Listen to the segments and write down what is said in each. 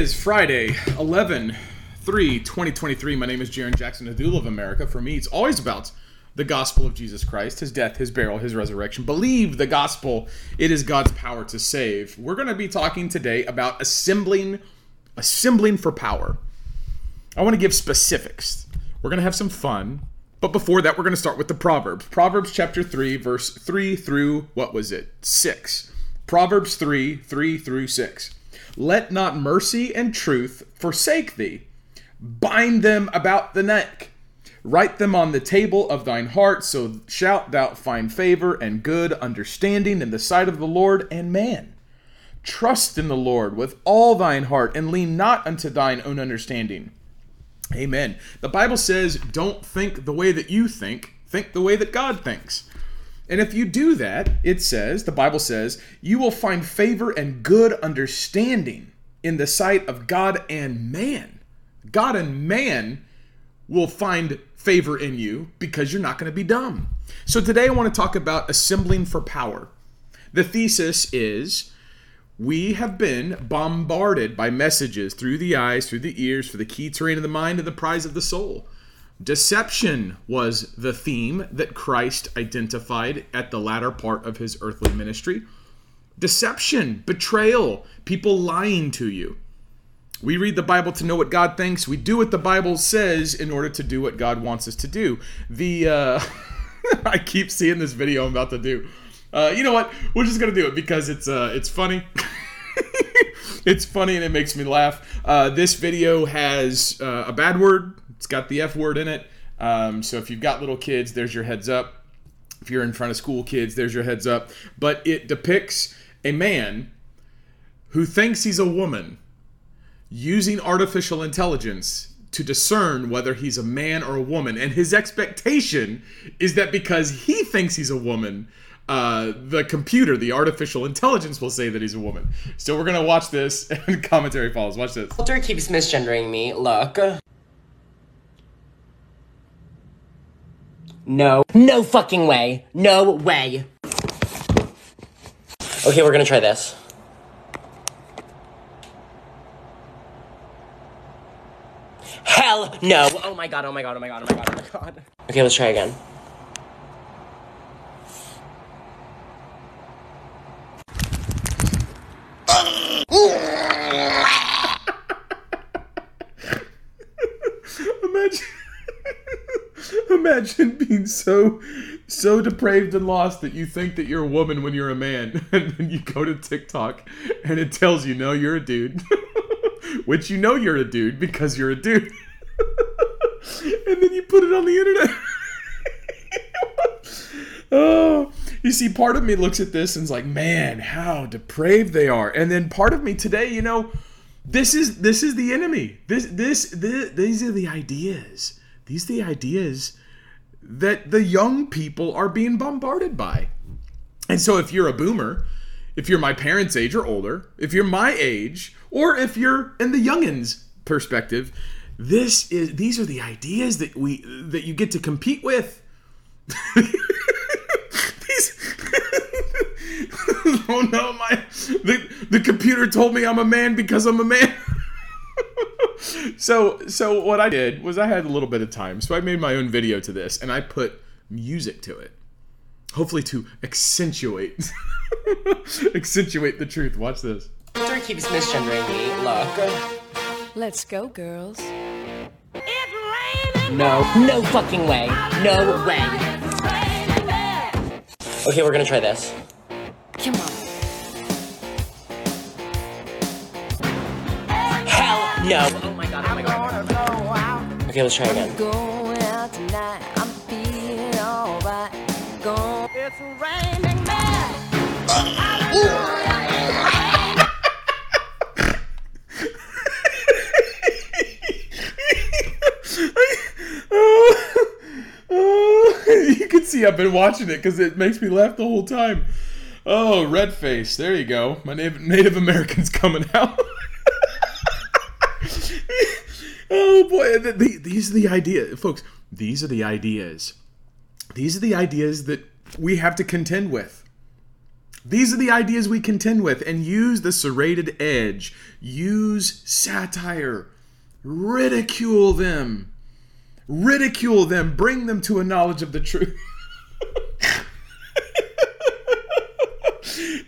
Is Friday, 11 3 2023. My name is Jarrin Jackson, Hadul of America. For me, it's always about the gospel of Jesus Christ, his death, his burial, his resurrection. Believe the gospel, it is God's power to save. We're going to be talking today about assembling assembling for power. I want to give specifics. We're going to have some fun, but before that, we're going to start with the Proverbs. Proverbs chapter 3, verse 3 through what was it? 6. Proverbs 3, 3 through 6. Let not mercy and truth forsake thee. Bind them about the neck. Write them on the table of thine heart, so shalt thou find favor and good understanding in the sight of the Lord and man. Trust in the Lord with all thine heart, and lean not unto thine own understanding. Amen. The Bible says, don't think the way that you think, think the way that God thinks. And if you do that, it says, the Bible says, you will find favor and good understanding in the sight of God and man. God and man will find favor in you because you're not going to be dumb. So today I want to talk about assembling for power. The thesis is we have been bombarded by messages through the eyes, through the ears, for the key terrain of the mind and the prize of the soul. Deception was the theme that Christ identified at the latter part of his earthly ministry. Deception, betrayal, people lying to you. We read the Bible to know what God thinks. We do what the Bible says in order to do what God wants us to do. The uh, I keep seeing this video I'm about to do. Uh, you know what? We're just gonna do it because it's uh, it's funny. it's funny and it makes me laugh. Uh, this video has uh, a bad word. It's got the F word in it. Um, so if you've got little kids, there's your heads up. If you're in front of school kids, there's your heads up. But it depicts a man who thinks he's a woman using artificial intelligence to discern whether he's a man or a woman. And his expectation is that because he thinks he's a woman, uh, the computer, the artificial intelligence, will say that he's a woman. So we're gonna watch this, and commentary follows. Watch this. Filter keeps misgendering me. Look. No. No fucking way. No way. Okay, we're gonna try this. Hell no. Oh my god, oh my god, oh my god, oh my god, oh my god. Okay, let's try again. imagine imagine being so so depraved and lost that you think that you're a woman when you're a man and then you go to tiktok and it tells you no you're a dude which you know you're a dude because you're a dude and then you put it on the internet. Oh you see part of me looks at this and is like man how depraved they are and then part of me today you know this is this is the enemy. This this, this these are the ideas these are the ideas that the young people are being bombarded by. And so if you're a boomer if you're my parents age or older if you're my age or if you're in the youngins perspective this is these are the ideas that we that you get to compete with. Oh no my the, the computer told me i'm a man because i'm a man so so what i did was i had a little bit of time so i made my own video to this and i put music to it hopefully to accentuate accentuate the truth watch this Filter keeps misgendering me. Look. Let's go, girls. No. No fucking way. No way. Okay, we're gonna try this. Come on. No. Oh my god, oh my god. Oh my god. Okay, let's try again. Going out tonight. I'm feeling alright. Going. It's raining men. you can see I've been watching it because it makes me laugh the whole time. Oh, red face. There you go. My Native, Native American's coming out. oh boy, the, the, these are the ideas, folks. These are the ideas. These are the ideas that we have to contend with. These are the ideas we contend with and use the serrated edge, use satire, ridicule them, ridicule them, bring them to a knowledge of the truth.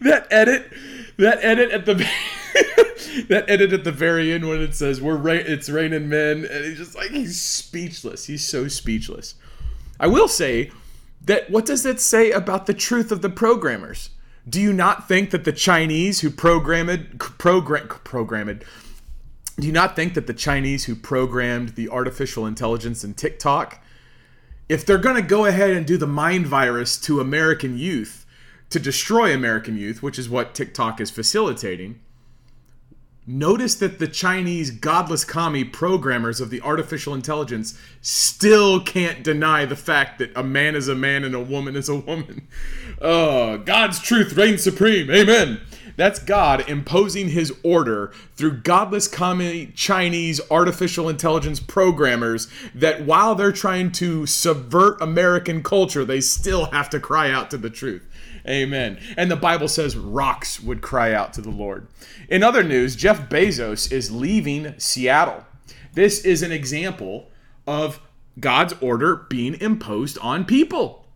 that edit, that edit at the that edit at the very end when it says we're ra- it's raining men and he's just like he's speechless. He's so speechless. I will say that what does that say about the truth of the programmers? Do you not think that the Chinese who programmed program programmed do you not think that the Chinese who programmed the artificial intelligence in TikTok if they're going to go ahead and do the mind virus to American youth to destroy American youth, which is what TikTok is facilitating, Notice that the Chinese godless commie programmers of the artificial intelligence still can't deny the fact that a man is a man and a woman is a woman. Oh, God's truth reigns supreme. Amen. That's God imposing his order through godless commie Chinese artificial intelligence programmers that while they're trying to subvert American culture, they still have to cry out to the truth. Amen. And the Bible says rocks would cry out to the Lord. In other news, Jeff Bezos is leaving Seattle. This is an example of God's order being imposed on people.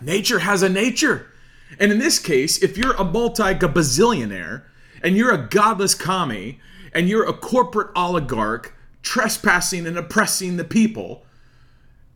Nature has a nature. And in this case, if you're a multi bazillionaire and you're a godless commie and you're a corporate oligarch trespassing and oppressing the people,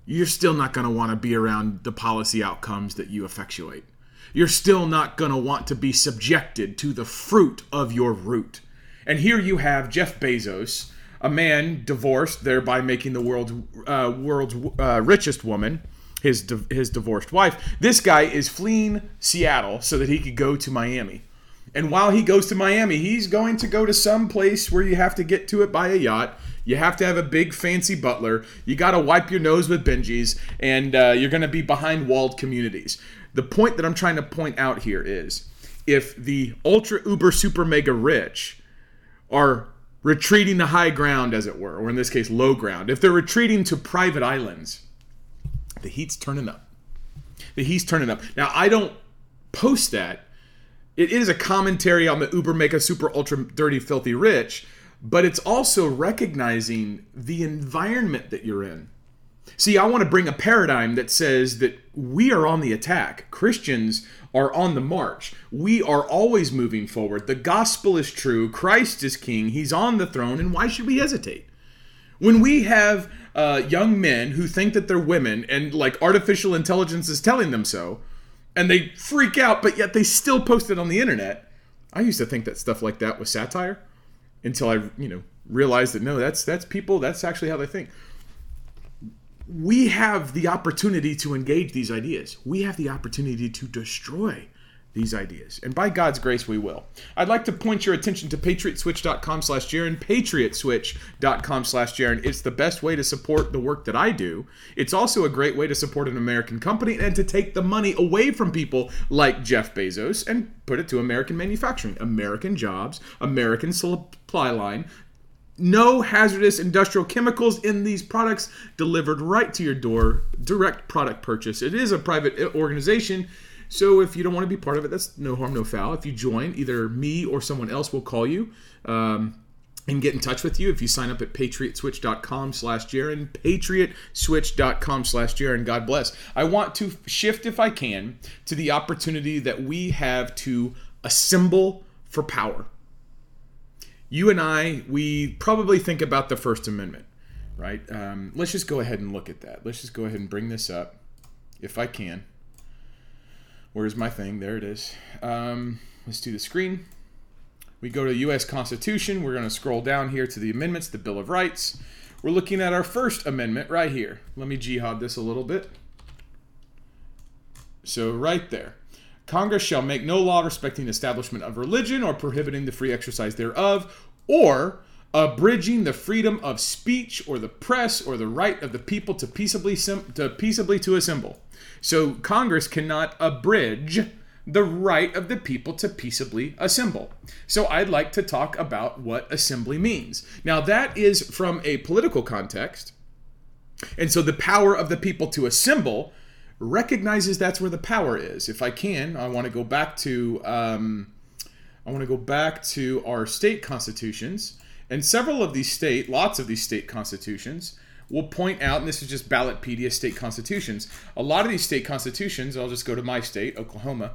you're still not going to want to be around the policy outcomes that you effectuate you're still not going to want to be subjected to the fruit of your root. And here you have Jeff Bezos, a man divorced, thereby making the world's uh, world's uh, richest woman his di- his divorced wife. This guy is fleeing Seattle so that he could go to Miami. And while he goes to Miami, he's going to go to some place where you have to get to it by a yacht. You have to have a big fancy butler. You got to wipe your nose with Benjis, and uh, you're going to be behind walled communities. The point that I'm trying to point out here is if the ultra uber super mega rich are retreating to high ground, as it were, or in this case, low ground, if they're retreating to private islands, the heat's turning up. The heat's turning up. Now, I don't post that. It is a commentary on the uber mega super ultra dirty filthy rich, but it's also recognizing the environment that you're in. See, I want to bring a paradigm that says that we are on the attack. Christians are on the march. We are always moving forward. The gospel is true. Christ is king. He's on the throne. And why should we hesitate? When we have uh, young men who think that they're women and like artificial intelligence is telling them so, and they freak out, but yet they still post it on the internet. I used to think that stuff like that was satire until I, you know, realized that no, that's that's people. That's actually how they think we have the opportunity to engage these ideas. We have the opportunity to destroy these ideas. And by God's grace, we will. I'd like to point your attention to patriotswitch.com slash Jarrin, patriotswitch.com slash Jarrin. It's the best way to support the work that I do. It's also a great way to support an American company and to take the money away from people like Jeff Bezos and put it to American manufacturing, American jobs, American supply line, no hazardous industrial chemicals in these products delivered right to your door. Direct product purchase. It is a private organization. So if you don't want to be part of it that's no harm no foul. If you join either me or someone else will call you um, and get in touch with you. If you sign up at patriotswitch.com slash Jarrin, patriotswitch.com slash Jarrin. God bless. I want to shift, if I can, to the opportunity that we have to assemble for power you and I, we probably think about the First Amendment, right? Um, let's just go ahead and look at that. Let's just go ahead and bring this up, if I can. Where's my thing? There it is. Um, let's do the screen. We go to the U.S. Constitution. We're going to scroll down here to the amendments, the Bill of Rights. We're looking at our First Amendment right here. Let me jihad this a little bit. So, right there. Congress shall make no law respecting establishment of religion or prohibiting the free exercise thereof, or abridging the freedom of speech or the press or the right of the people to peaceably to peaceably to assemble. So Congress cannot abridge the right of the people to peaceably assemble. So I'd like to talk about what assembly means. Now that is from a political context. And so the power of the people to assemble recognizes that's where the power is. If I can, I want to go back to um, I want to go back to our state constitutions, and several of these state, lots of these state constitutions will point out, and this is just Ballotpedia state constitutions. A lot of these state constitutions, I'll just go to my state, Oklahoma.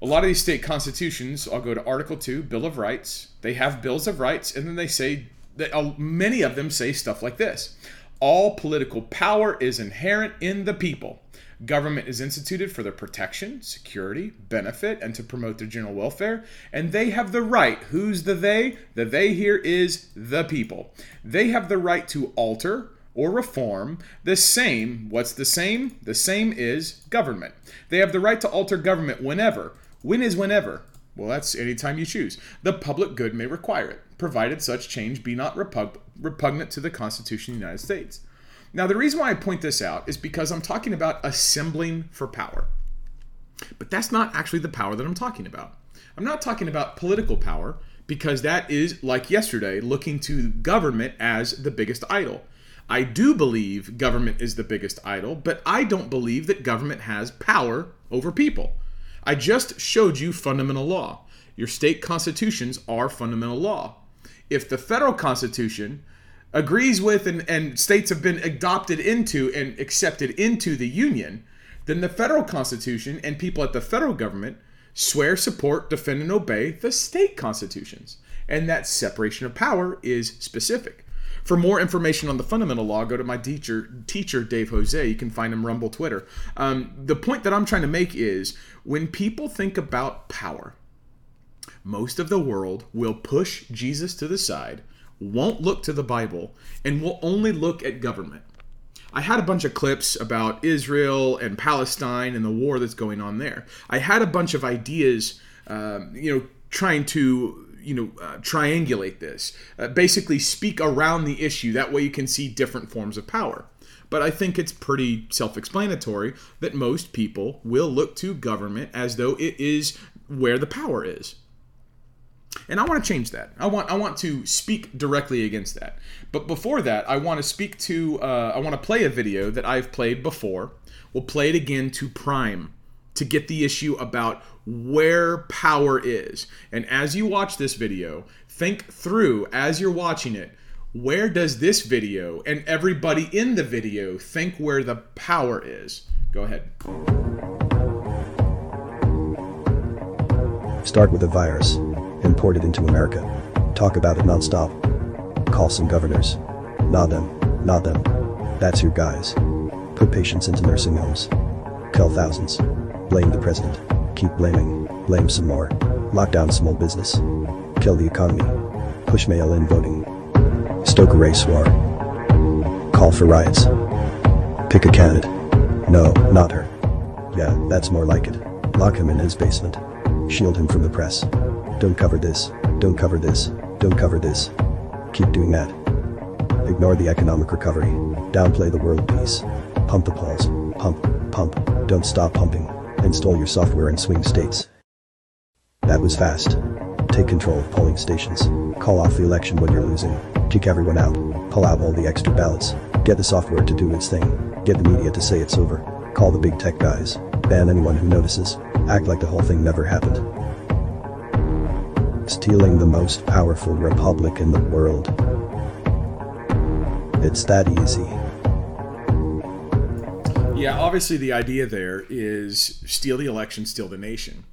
A lot of these state constitutions, I'll go to Article 2, Bill of Rights. They have bills of rights, and then they say that uh, many of them say stuff like this All political power is inherent in the people. Government is instituted for their protection, security, benefit, and to promote their general welfare, and they have the right. Who's the they? The they here is the people. They have the right to alter or reform the same. What's the same? The same is government. They have the right to alter government whenever. When is whenever? Well, that's anytime you choose. The public good may require it, provided such change be not repug- repugnant to the Constitution of the United States. Now, the reason why I point this out is because I'm talking about assembling for power. But that's not actually the power that I'm talking about. I'm not talking about political power because that is, like yesterday, looking to government as the biggest idol. I do believe government is the biggest idol, but I don't believe that government has power over people. I just showed you fundamental law. Your state constitutions are fundamental law. If the federal constitution agrees with and, and states have been adopted into and accepted into the union, then the federal constitution and people at the federal government swear, support, defend, and obey the state constitutions. And that separation of power is specific. For more information on the fundamental law, go to my teacher, teacher Dave Jose. You can find him Rumble, Twitter. Um, the point that I'm trying to make is when people think about power, most of the world will push Jesus to the side, won't look to the Bible, and will only look at government. I had a bunch of clips about Israel and Palestine and the war that's going on there. I had a bunch of ideas, um, you know, trying to you know uh, triangulate this, uh, basically speak around the issue. That way you can see different forms of power. But I think it's pretty self-explanatory that most people will look to government as though it is where the power is. And I want to change that. I want I want to speak directly against that. But before that, I want to speak to uh, I want to play a video that I've played before. We'll play it again to prime to get the issue about where power is. And as you watch this video, think through as you're watching it, where does this video and everybody in the video think where the power is? Go ahead. Start with a virus, import it into America. Talk about it nonstop. Call some governors. Not them, not them. That's your guys. Put patients into nursing homes. Kill thousands. Blame the president. Keep blaming. Blame some more. Lock down small business. Kill the economy. Push mail in voting. Stoke a race war. Call for riots. Pick a candidate. No, not her. Yeah, that's more like it. Lock him in his basement. Shield him from the press. Don't cover this. Don't cover this. Don't cover this. Keep doing that. Ignore the economic recovery. Downplay the world peace. Pump the polls. Pump, pump. Don't stop pumping. Install your software in swing states. That was fast. Take control of polling stations. Call off the election when you're losing. Kick everyone out. Pull out all the extra ballots. Get the software to do its thing. Get the media to say it's over. Call the big tech guys. Ban anyone who notices. Act like the whole thing never happened. Stealing the most powerful republic in the world. It's that easy. Yeah, obviously the idea there is steal the election, steal the nation.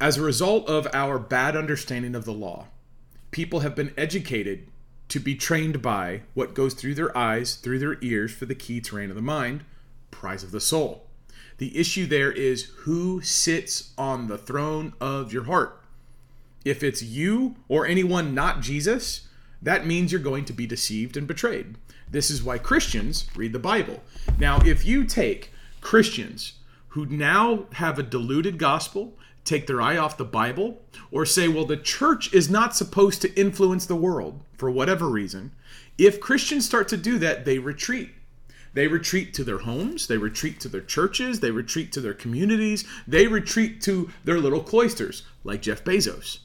As a result of our bad understanding of the law, people have been educated to be trained by what goes through their eyes, through their ears for the key terrain of the mind, prize of the soul. The issue there is who sits on the throne of your heart. If it's you or anyone not Jesus, that means you're going to be deceived and betrayed. This is why Christians read the Bible. Now, if you take Christians who now have a diluted gospel, take their eye off the Bible, or say, well, the church is not supposed to influence the world for whatever reason, if Christians start to do that, they retreat. They retreat to their homes, they retreat to their churches, they retreat to their communities, they retreat to their little cloisters, like Jeff Bezos.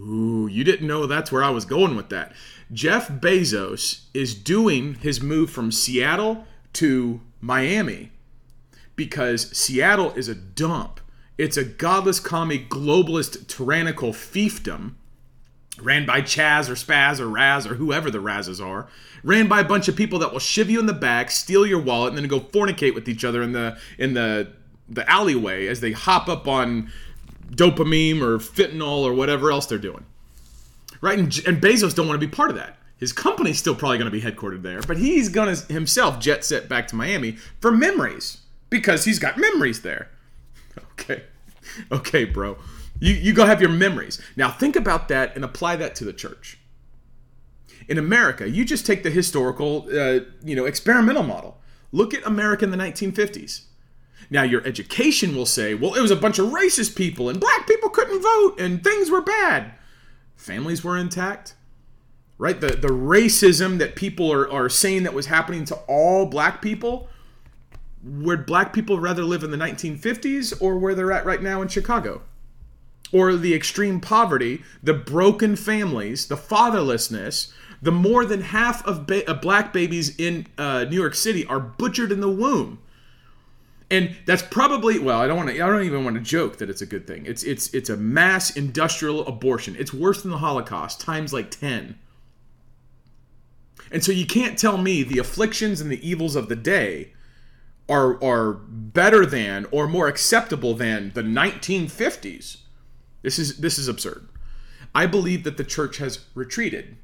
Ooh, you didn't know that's where I was going with that. Jeff Bezos is doing his move from Seattle to Miami because Seattle is a dump. It's a godless commie, globalist, tyrannical fiefdom ran by Chaz or Spaz or Raz or whoever the Razes are, ran by a bunch of people that will shiv you in the back, steal your wallet, and then go fornicate with each other in the in the the alleyway as they hop up on dopamine or fentanyl or whatever else they're doing. Right? And, and Bezos don't want to be part of that. His company's still probably going to be headquartered there, but he's going to himself jet set back to Miami for memories because he's got memories there. Okay. Okay, bro. You, you go have your memories. Now think about that and apply that to the church. In America, you just take the historical, uh, you know, experimental model. Look at America in the 1950s. Now your education will say, well, it was a bunch of racist people and black people couldn't vote and things were bad. Families were intact. Right? The the racism that people are, are saying that was happening to all black people, would black people rather live in the 1950s or where they're at right now in Chicago? or the extreme poverty, the broken families, the fatherlessness, the more than half of ba- black babies in uh, New York City are butchered in the womb. And that's probably well, I don't want to I don't even want to joke that it's a good thing. It's it's it's a mass industrial abortion. It's worse than the Holocaust, times like 10. And so you can't tell me the afflictions and the evils of the day are are better than or more acceptable than the 1950s this is this is absurd. I believe that the church has retreated.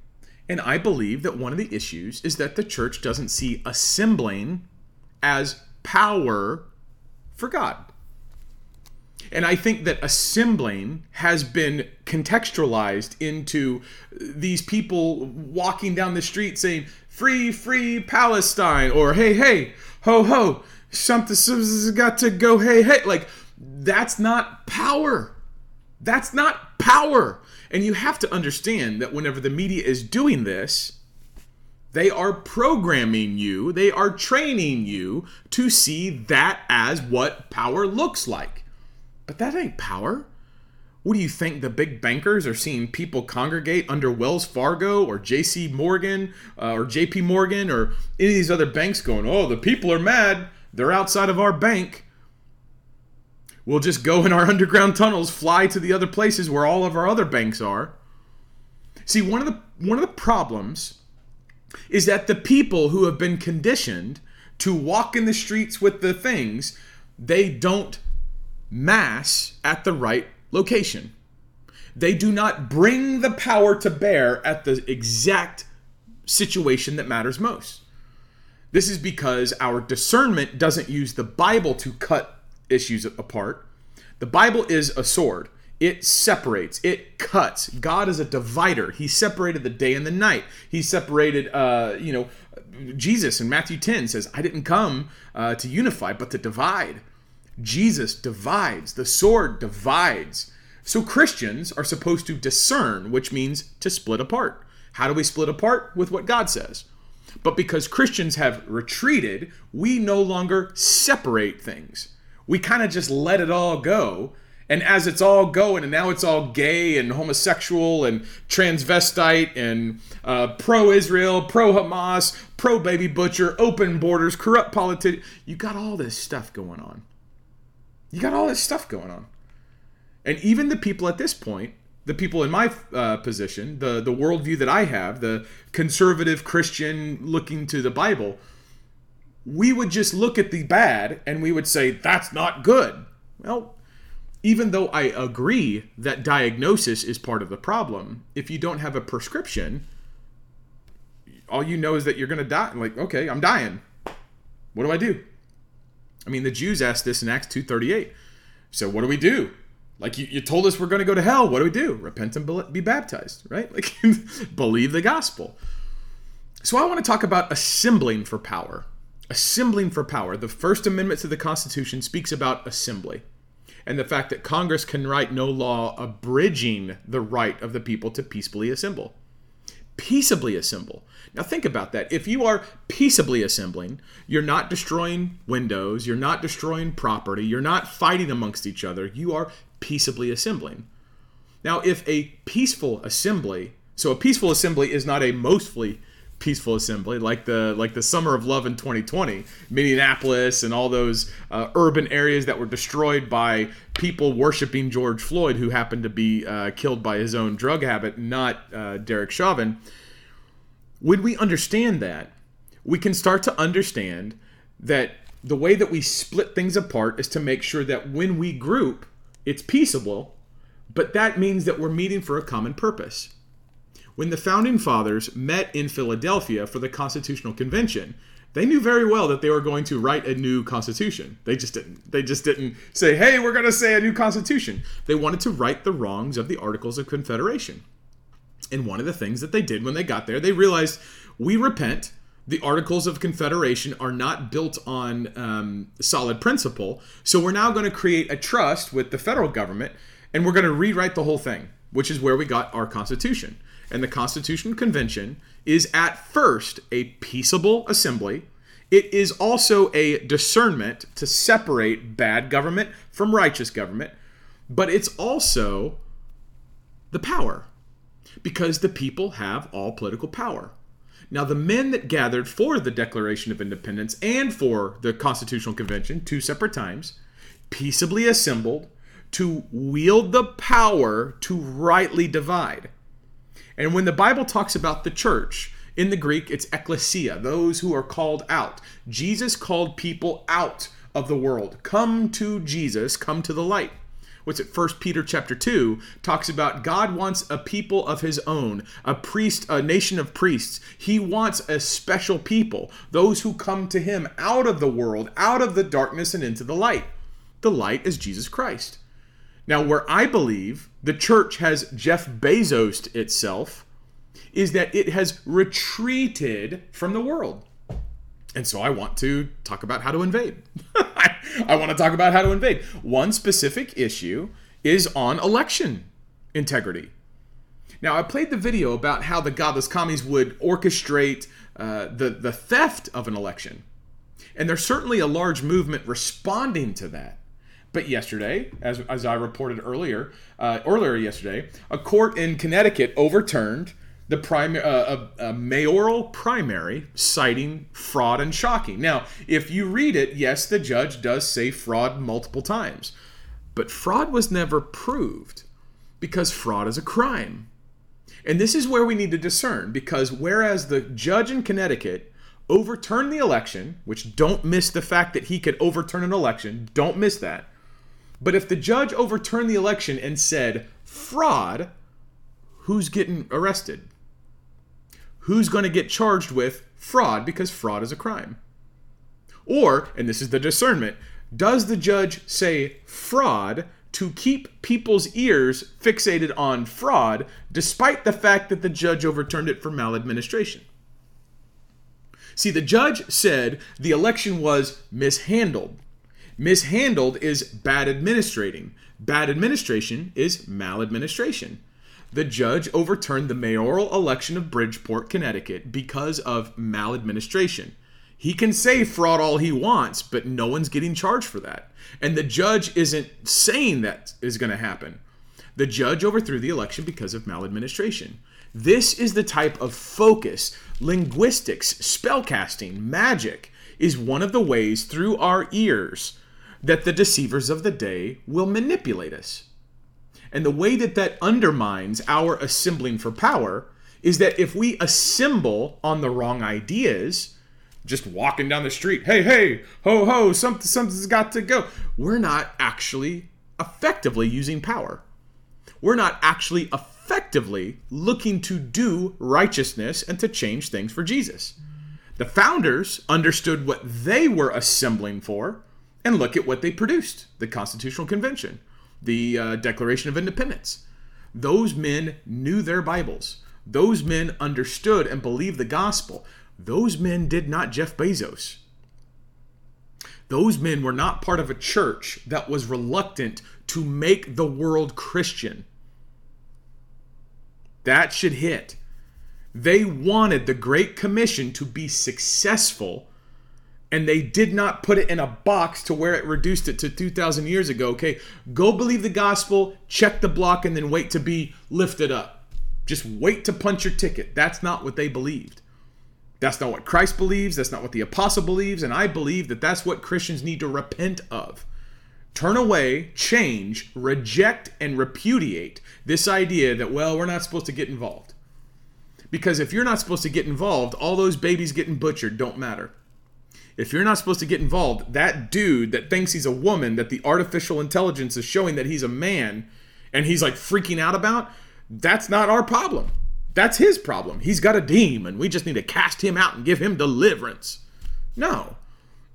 And I believe that one of the issues is that the church doesn't see assembling as power for God. And I think that assembling has been contextualized into these people walking down the street saying, Free, free Palestine, or Hey, hey, ho, ho, something's got to go, hey, hey. Like, that's not power. That's not power. And you have to understand that whenever the media is doing this, they are programming you, they are training you to see that as what power looks like. But that ain't power. What do you think the big bankers are seeing people congregate under Wells Fargo or JC Morgan uh, or JP Morgan or any of these other banks going, oh, the people are mad. They're outside of our bank. We'll just go in our underground tunnels, fly to the other places where all of our other banks are. See, one of the one of the problems is that the people who have been conditioned to walk in the streets with the things, they don't mass at the right location. They do not bring the power to bear at the exact situation that matters most. This is because our discernment doesn't use the Bible to cut issues apart. The Bible is a sword. It separates, it cuts. God is a divider. He separated the day and the night. He separated, uh, you know, Jesus in Matthew 10 says, I didn't come uh, to unify, but to divide. Jesus divides, the sword divides. So Christians are supposed to discern, which means to split apart. How do we split apart? With what God says. But because Christians have retreated, we no longer separate things we kind of just let it all go. And as it's all going, and now it's all gay and homosexual and transvestite and uh, pro Israel, pro Hamas, pro baby butcher, open borders, corrupt politics. You got all this stuff going on. You got all this stuff going on. And even the people at this point, the people in my uh, position, the, the worldview that I have, the conservative Christian looking to the Bible, we would just look at the bad and we would say, that's not good. Well, even though I agree that diagnosis is part of the problem, if you don't have a prescription, all you know is that you're going to die. Like, okay, I'm dying. What do I do? I mean, the Jews asked this in Acts 2.38. So what do we do? Like, you, you told us we're going to go to hell. What do we do? Repent and be baptized, right? Like, believe the gospel. So I want to talk about assembling for power assembling for power. The First Amendment to the Constitution speaks about assembly and the fact that Congress can write no law abridging the right of the people to peaceably assemble. Peaceably assemble. Now, think about that. If you are peaceably assembling, you're not destroying windows, you're not destroying property, you're not fighting amongst each other, you are peaceably assembling. Now, if a peaceful assembly, so a peaceful assembly is not a mostly peaceful assembly, like the like the Summer of Love in 2020, Minneapolis, and all those uh, urban areas that were destroyed by people worshiping George Floyd, who happened to be uh, killed by his own drug habit, not uh, Derek Chauvin. When we understand that, we can start to understand that the way that we split things apart is to make sure that when we group, it's peaceable, but that means that we're meeting for a common purpose. When the founding fathers met in Philadelphia for the Constitutional Convention, they knew very well that they were going to write a new constitution. They just didn't. They just didn't say, "Hey, we're going to say a new constitution." They wanted to right the wrongs of the Articles of Confederation. And one of the things that they did when they got there, they realized, "We repent. The Articles of Confederation are not built on um, solid principle. So we're now going to create a trust with the federal government, and we're going to rewrite the whole thing." Which is where we got our Constitution and the Constitutional Convention is at first a peaceable assembly. It is also a discernment to separate bad government from righteous government, but it's also the power because the people have all political power. Now, the men that gathered for the Declaration of Independence and for the Constitutional Convention, two separate times, peaceably assembled to wield the power to rightly divide. And when the Bible talks about the church, in the Greek, it's ecclesia, those who are called out. Jesus called people out of the world. Come to Jesus, come to the light. What's it? First Peter chapter 2 talks about God wants a people of his own, a priest, a nation of priests. He wants a special people, those who come to him out of the world, out of the darkness and into the light. The light is Jesus Christ. Now, where I believe the church has Jeff Bezos itself is that it has retreated from the world. And so I want to talk about how to invade. I want to talk about how to invade. One specific issue is on election integrity. Now, I played the video about how the godless commies would orchestrate uh, the, the theft of an election. And there's certainly a large movement responding to that. But yesterday, as, as I reported earlier, uh, earlier yesterday, a court in Connecticut overturned the primary uh, a, a, mayoral primary citing fraud and shocking. Now, if you read it, yes, the judge does say fraud multiple times, but fraud was never proved because fraud is a crime. And this is where we need to discern because whereas the judge in Connecticut overturned the election, which don't miss the fact that he could overturn an election, don't miss that but if the judge overturned the election and said fraud, who's getting arrested? Who's going to get charged with fraud because fraud is a crime? Or, and this is the discernment, does the judge say fraud to keep people's ears fixated on fraud despite the fact that the judge overturned it for maladministration? See, the judge said the election was mishandled. Mishandled is bad administrating. Bad administration is maladministration. The judge overturned the mayoral election of Bridgeport, Connecticut because of maladministration. He can say fraud all he wants, but no one's getting charged for that. And the judge isn't saying that is going to happen. The judge overthrew the election because of maladministration. This is the type of focus, linguistics, spellcasting, magic is one of the ways through our ears that the deceivers of the day will manipulate us. And the way that that undermines our assembling for power is that if we assemble on the wrong ideas, just walking down the street, hey, hey, ho, ho, something, something's got to go, we're not actually effectively using power. We're not actually effectively looking to do righteousness and to change things for Jesus. The founders understood what they were assembling for, and look at what they produced the Constitutional Convention, the uh, Declaration of Independence. Those men knew their Bibles. Those men understood and believed the gospel. Those men did not Jeff Bezos. Those men were not part of a church that was reluctant to make the world Christian. That should hit. They wanted the Great Commission to be successful and they did not put it in a box to where it reduced it to 2000 years ago okay go believe the gospel check the block and then wait to be lifted up just wait to punch your ticket that's not what they believed That's not what Christ believes. That's not what the apostle believes. And I believe that that's what Christians need to repent of. Turn away, change, reject, and repudiate this idea that, well, we're not supposed to get involved. Because if you're not supposed to get involved, all those babies getting butchered don't matter. If you're not supposed to get involved, that dude that thinks he's a woman, that the artificial intelligence is showing that he's a man, and he's like freaking out about, that's not our problem. That's his problem. He's got a demon. We just need to cast him out and give him deliverance. No.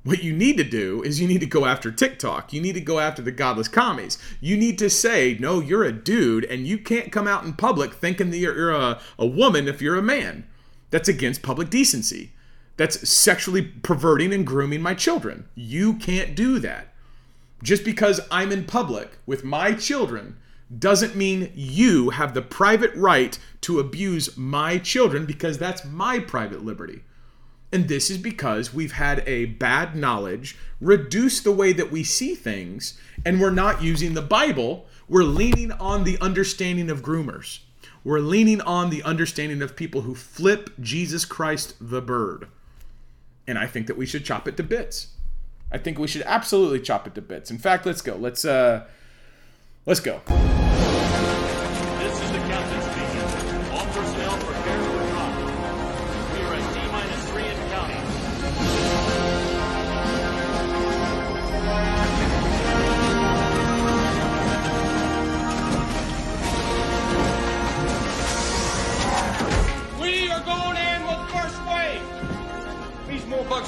What you need to do is you need to go after TikTok. You need to go after the godless commies. You need to say, no, you're a dude and you can't come out in public thinking that you're, you're a, a woman if you're a man. That's against public decency. That's sexually perverting and grooming my children. You can't do that. Just because I'm in public with my children doesn't mean you have the private right to abuse my children because that's my private liberty. And this is because we've had a bad knowledge reduce the way that we see things, and we're not using the Bible. We're leaning on the understanding of groomers. We're leaning on the understanding of people who flip Jesus Christ the bird. And I think that we should chop it to bits. I think we should absolutely chop it to bits. In fact, let's go. Let's uh let's go.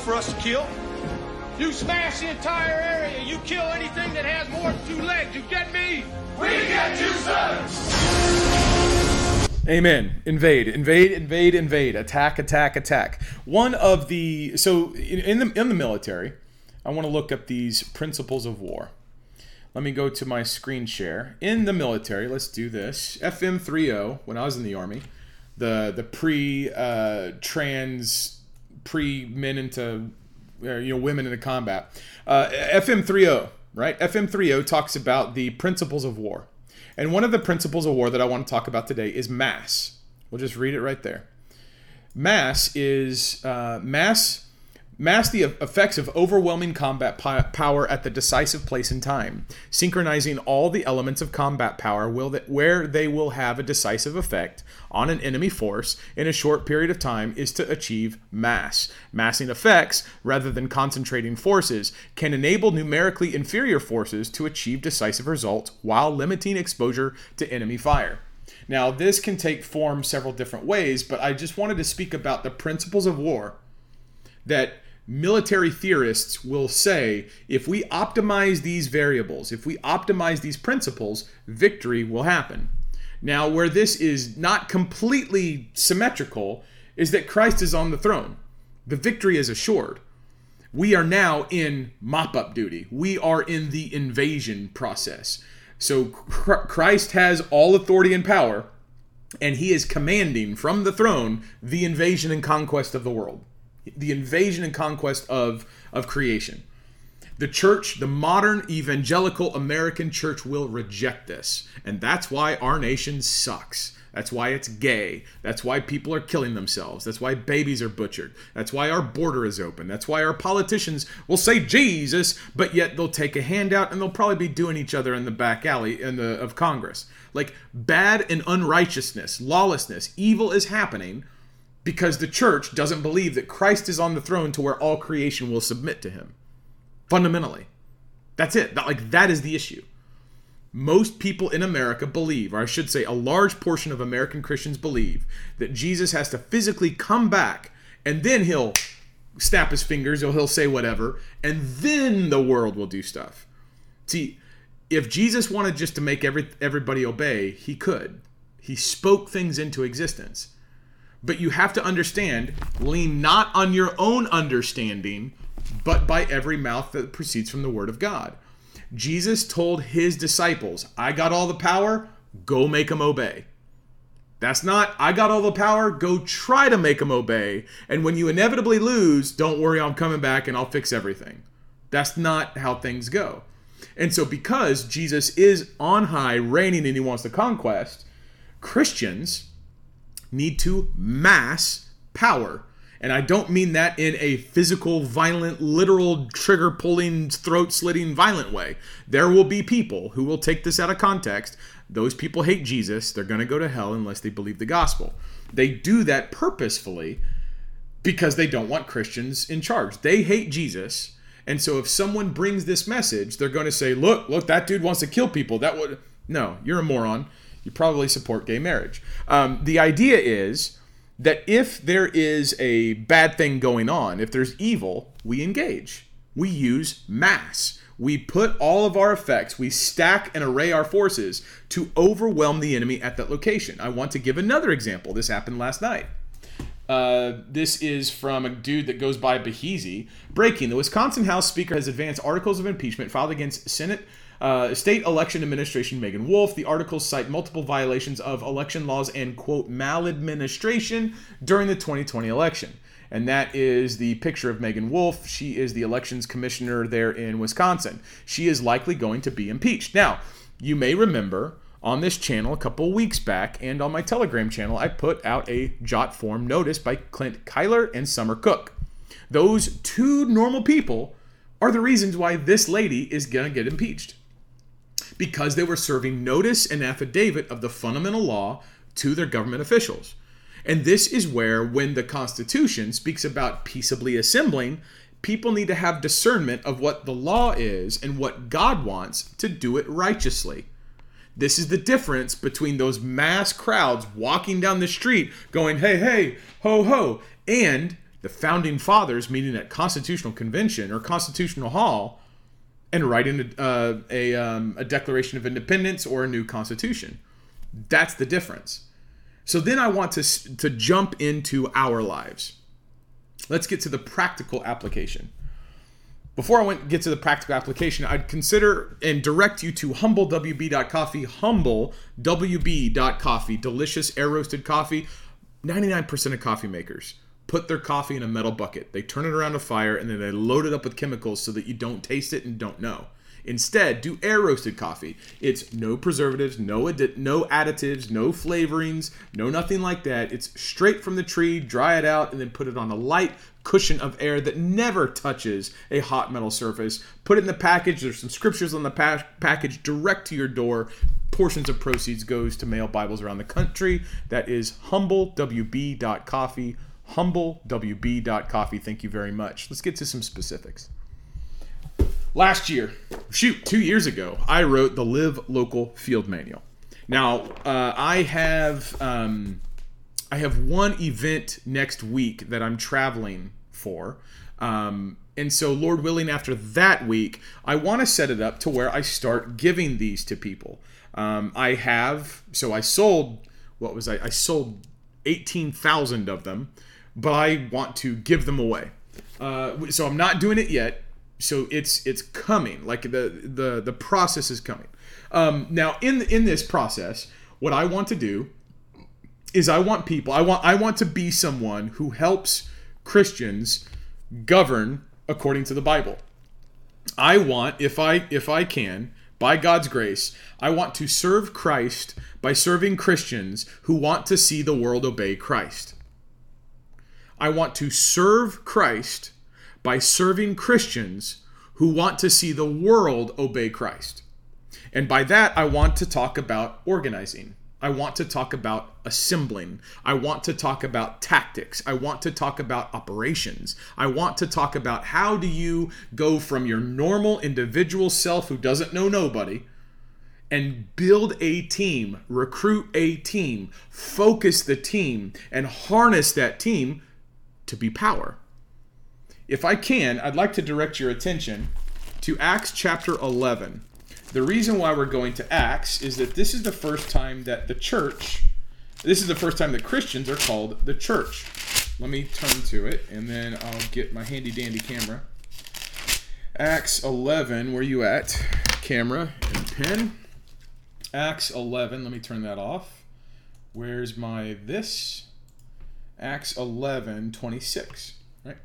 For us to kill. You smash the entire area. You kill anything that has more than two legs. You get me? We get you, sir. Amen. Invade, invade, invade, invade. Attack, attack, attack. One of the so in, the in the military, I want to look up these principles of war. Let me go to my screen share. In the military, let's do this. FM 30 when I was in the army, the the pre uh, trans pre men into uh, you know women into combat. Uh, FM 30, right? FM 30 talks about the principles of war. And one of the principles of war that I want to talk about today is mass. We'll just read it right there. Mass is uh, mass. Mass the effects of overwhelming combat power at the decisive place and time, synchronizing all the elements of combat power where they will have a decisive effect on an enemy force in a short period of time is to achieve mass. Massing effects, rather than concentrating forces, can enable numerically inferior forces to achieve decisive results while limiting exposure to enemy fire. Now, this can take form several different ways, but I just wanted to speak about the principles of war that military theorists will say if we optimize these variables, if we optimize these principles, victory will happen. Now, where this is not completely symmetrical is that Christ is on the throne. The victory is assured. We are now in mop up duty, we are in the invasion process. So Christ has all authority and power, and he is commanding from the throne the invasion and conquest of the world the invasion and conquest of of creation. The church, the modern evangelical American church will reject this. And that's why our nation sucks. That's why it's gay. That's why people are killing themselves. That's why babies are butchered. That's why our border is open. That's why our politicians will say Jesus, but yet they'll take a handout and they'll probably be doing each other in the back alley in the, of Congress. Like bad and unrighteousness, lawlessness, evil is happening because the church doesn't believe that Christ is on the throne to where all creation will submit to him. Fundamentally. That's it. That, like that is the issue. Most people in America believe, or I should say a large portion of American Christians believe that Jesus has to physically come back and then he'll snap his fingers or he'll say whatever and then the world will do stuff. See, if Jesus wanted just to make every everybody obey, he could. He spoke things into existence. But you have to understand, lean not on your own understanding, but by every mouth that proceeds from the word of God. Jesus told his disciples, I got all the power, go make them obey. That's not, I got all the power, go try to make them obey. And when you inevitably lose, don't worry, I'm coming back and I'll fix everything. That's not how things go. And so, because Jesus is on high, reigning, and he wants the conquest, Christians need to mass power. And I don't mean that in a physical, violent, literal, trigger pulling, throat slitting, violent way. There will be people who will take this out of context. Those people hate Jesus. They're going to go to hell unless they believe the gospel. They do that purposefully because they don't want Christians in charge. They hate Jesus. And so if someone brings this message, they're going to say, "Look, look, that dude wants to kill people." That would No, you're a moron. You probably support gay marriage. Um, the idea is that if there is a bad thing going on, if there's evil, we engage. We use mass. We put all of our effects, we stack and array our forces to overwhelm the enemy at that location. I want to give another example. This happened last night. Uh, this is from a dude that goes by Behizy. Breaking: The Wisconsin House Speaker has advanced articles of impeachment filed against Senate uh, State Election Administration Meagan Wolfe. The articles cite multiple violations of election laws and quote maladministration during the 2020 election. And that is the picture of Meagan Wolfe. She is the elections commissioner there in Wisconsin. She is likely going to be impeached. Now, you may remember on this channel a couple weeks back and on my Telegram channel, I put out a jot form notice by Clint Kyler and Summer Cook. Those two normal people are the reasons why this lady is going to get impeached. Because they were serving notice and affidavit of the fundamental law to their government officials. And this is where, when the Constitution speaks about peaceably assembling, people need to have discernment of what the law is and what God wants to do it righteously. This is the difference between those mass crowds walking down the street going, hey, hey, ho, ho, and the founding fathers meeting at Constitutional Convention or Constitutional Hall and writing a, uh, a, um, a Declaration of Independence or a new Constitution. That's the difference. So then I want to, to jump into our lives. Let's get to the practical application. Before I went get to the practical application, I'd consider and direct you to humblewb.coffee, humblewb.coffee, delicious air roasted coffee. 99% of coffee makers put their coffee in a metal bucket. They turn it around a fire and then they load it up with chemicals so that you don't taste it and don't know. Instead, do air roasted coffee. It's no preservatives, no no additives, no flavorings, no nothing like that. It's straight from the tree, dry it out, and then put it on a light cushion of air that never touches a hot metal surface. Put it in the package. There's some scriptures on the pa- package direct to your door. Portions of proceeds goes to mail Bibles around the country. That is humblewb.coffee. Humblewb.coffee. Thank you very much. Let's get to some specifics. Last year, shoot, two years ago, I wrote the Live Local Field Manual. Now, uh, I have um, I have one event next week that I'm traveling for, um, and so Lord willing, after that week, I want to set it up to where I start giving these to people. Um, I have so I sold what was I? I sold eighteen thousand of them, but I want to give them away. Uh, so I'm not doing it yet. So it's it's coming. Like the the the process is coming. Um, now in in this process what i want to do is i want people i want i want to be someone who helps christians govern according to the bible. I want if i if i can by god's grace i want to serve christ by serving christians who want to see the world obey christ i want to serve christ by serving Christians who want to see the world obey Christ. And by that, I want to talk about organizing. I want to talk about assembling. I want to talk about tactics. I want to talk about operations. I want to talk about how do you go from your normal individual self who doesn't know nobody and build a team, recruit a team, focus the team, and harness that team to be power if I can, I'd like to direct your attention to Acts chapter 11. The reason why we're going to Acts is that this is the first time that the church, this is the first time that Christians are called the church. Let me turn to it and then I'll get my handy dandy camera. Acts 11, where you at? Camera and pen. Acts 11, let me turn that off. Where's my this? Acts 11, 26. Right?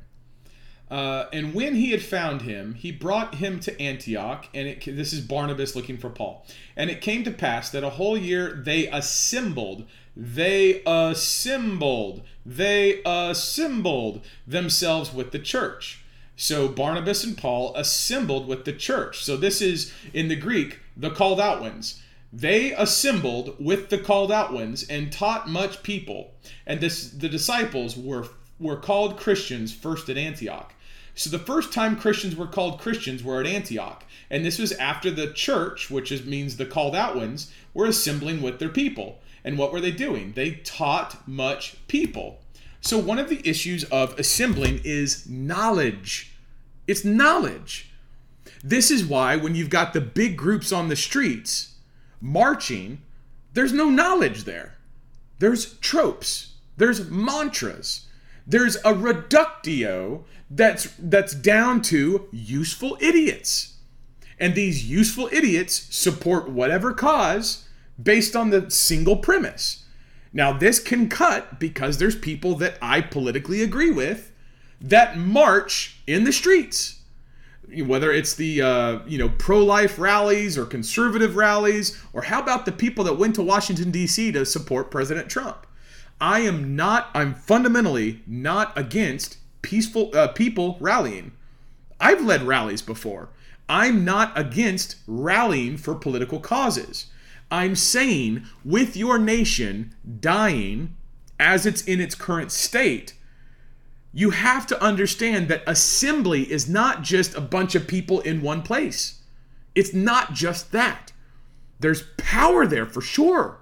Uh, and when he had found him, he brought him to Antioch. And it, this is Barnabas looking for Paul. And it came to pass that a whole year they assembled, they assembled, they assembled themselves with the church. So Barnabas and Paul assembled with the church. So this is in the Greek, the called out ones. They assembled with the called out ones and taught much people. And this the disciples were were called Christians first at Antioch. So the first time Christians were called Christians were at Antioch. And this was after the church, which is, means the called out ones, were assembling with their people. And what were they doing? They taught much people. So one of the issues of assembling is knowledge. It's knowledge. This is why when you've got the big groups on the streets marching, there's no knowledge there. There's tropes, there's mantras, there's a reductio that's that's down to useful idiots. And these useful idiots support whatever cause based on the single premise. Now, this can cut because there's people that I politically agree with that march in the streets whether it's the uh, you know pro-life rallies or conservative rallies or how about the people that went to Washington D.C. to support President Trump? I am not I'm fundamentally not against peaceful uh, people rallying. I've led rallies before. I'm not against rallying for political causes. I'm saying with your nation dying as it's in its current state you have to understand that assembly is not just a bunch of people in one place. It's not just that. There's power there for sure.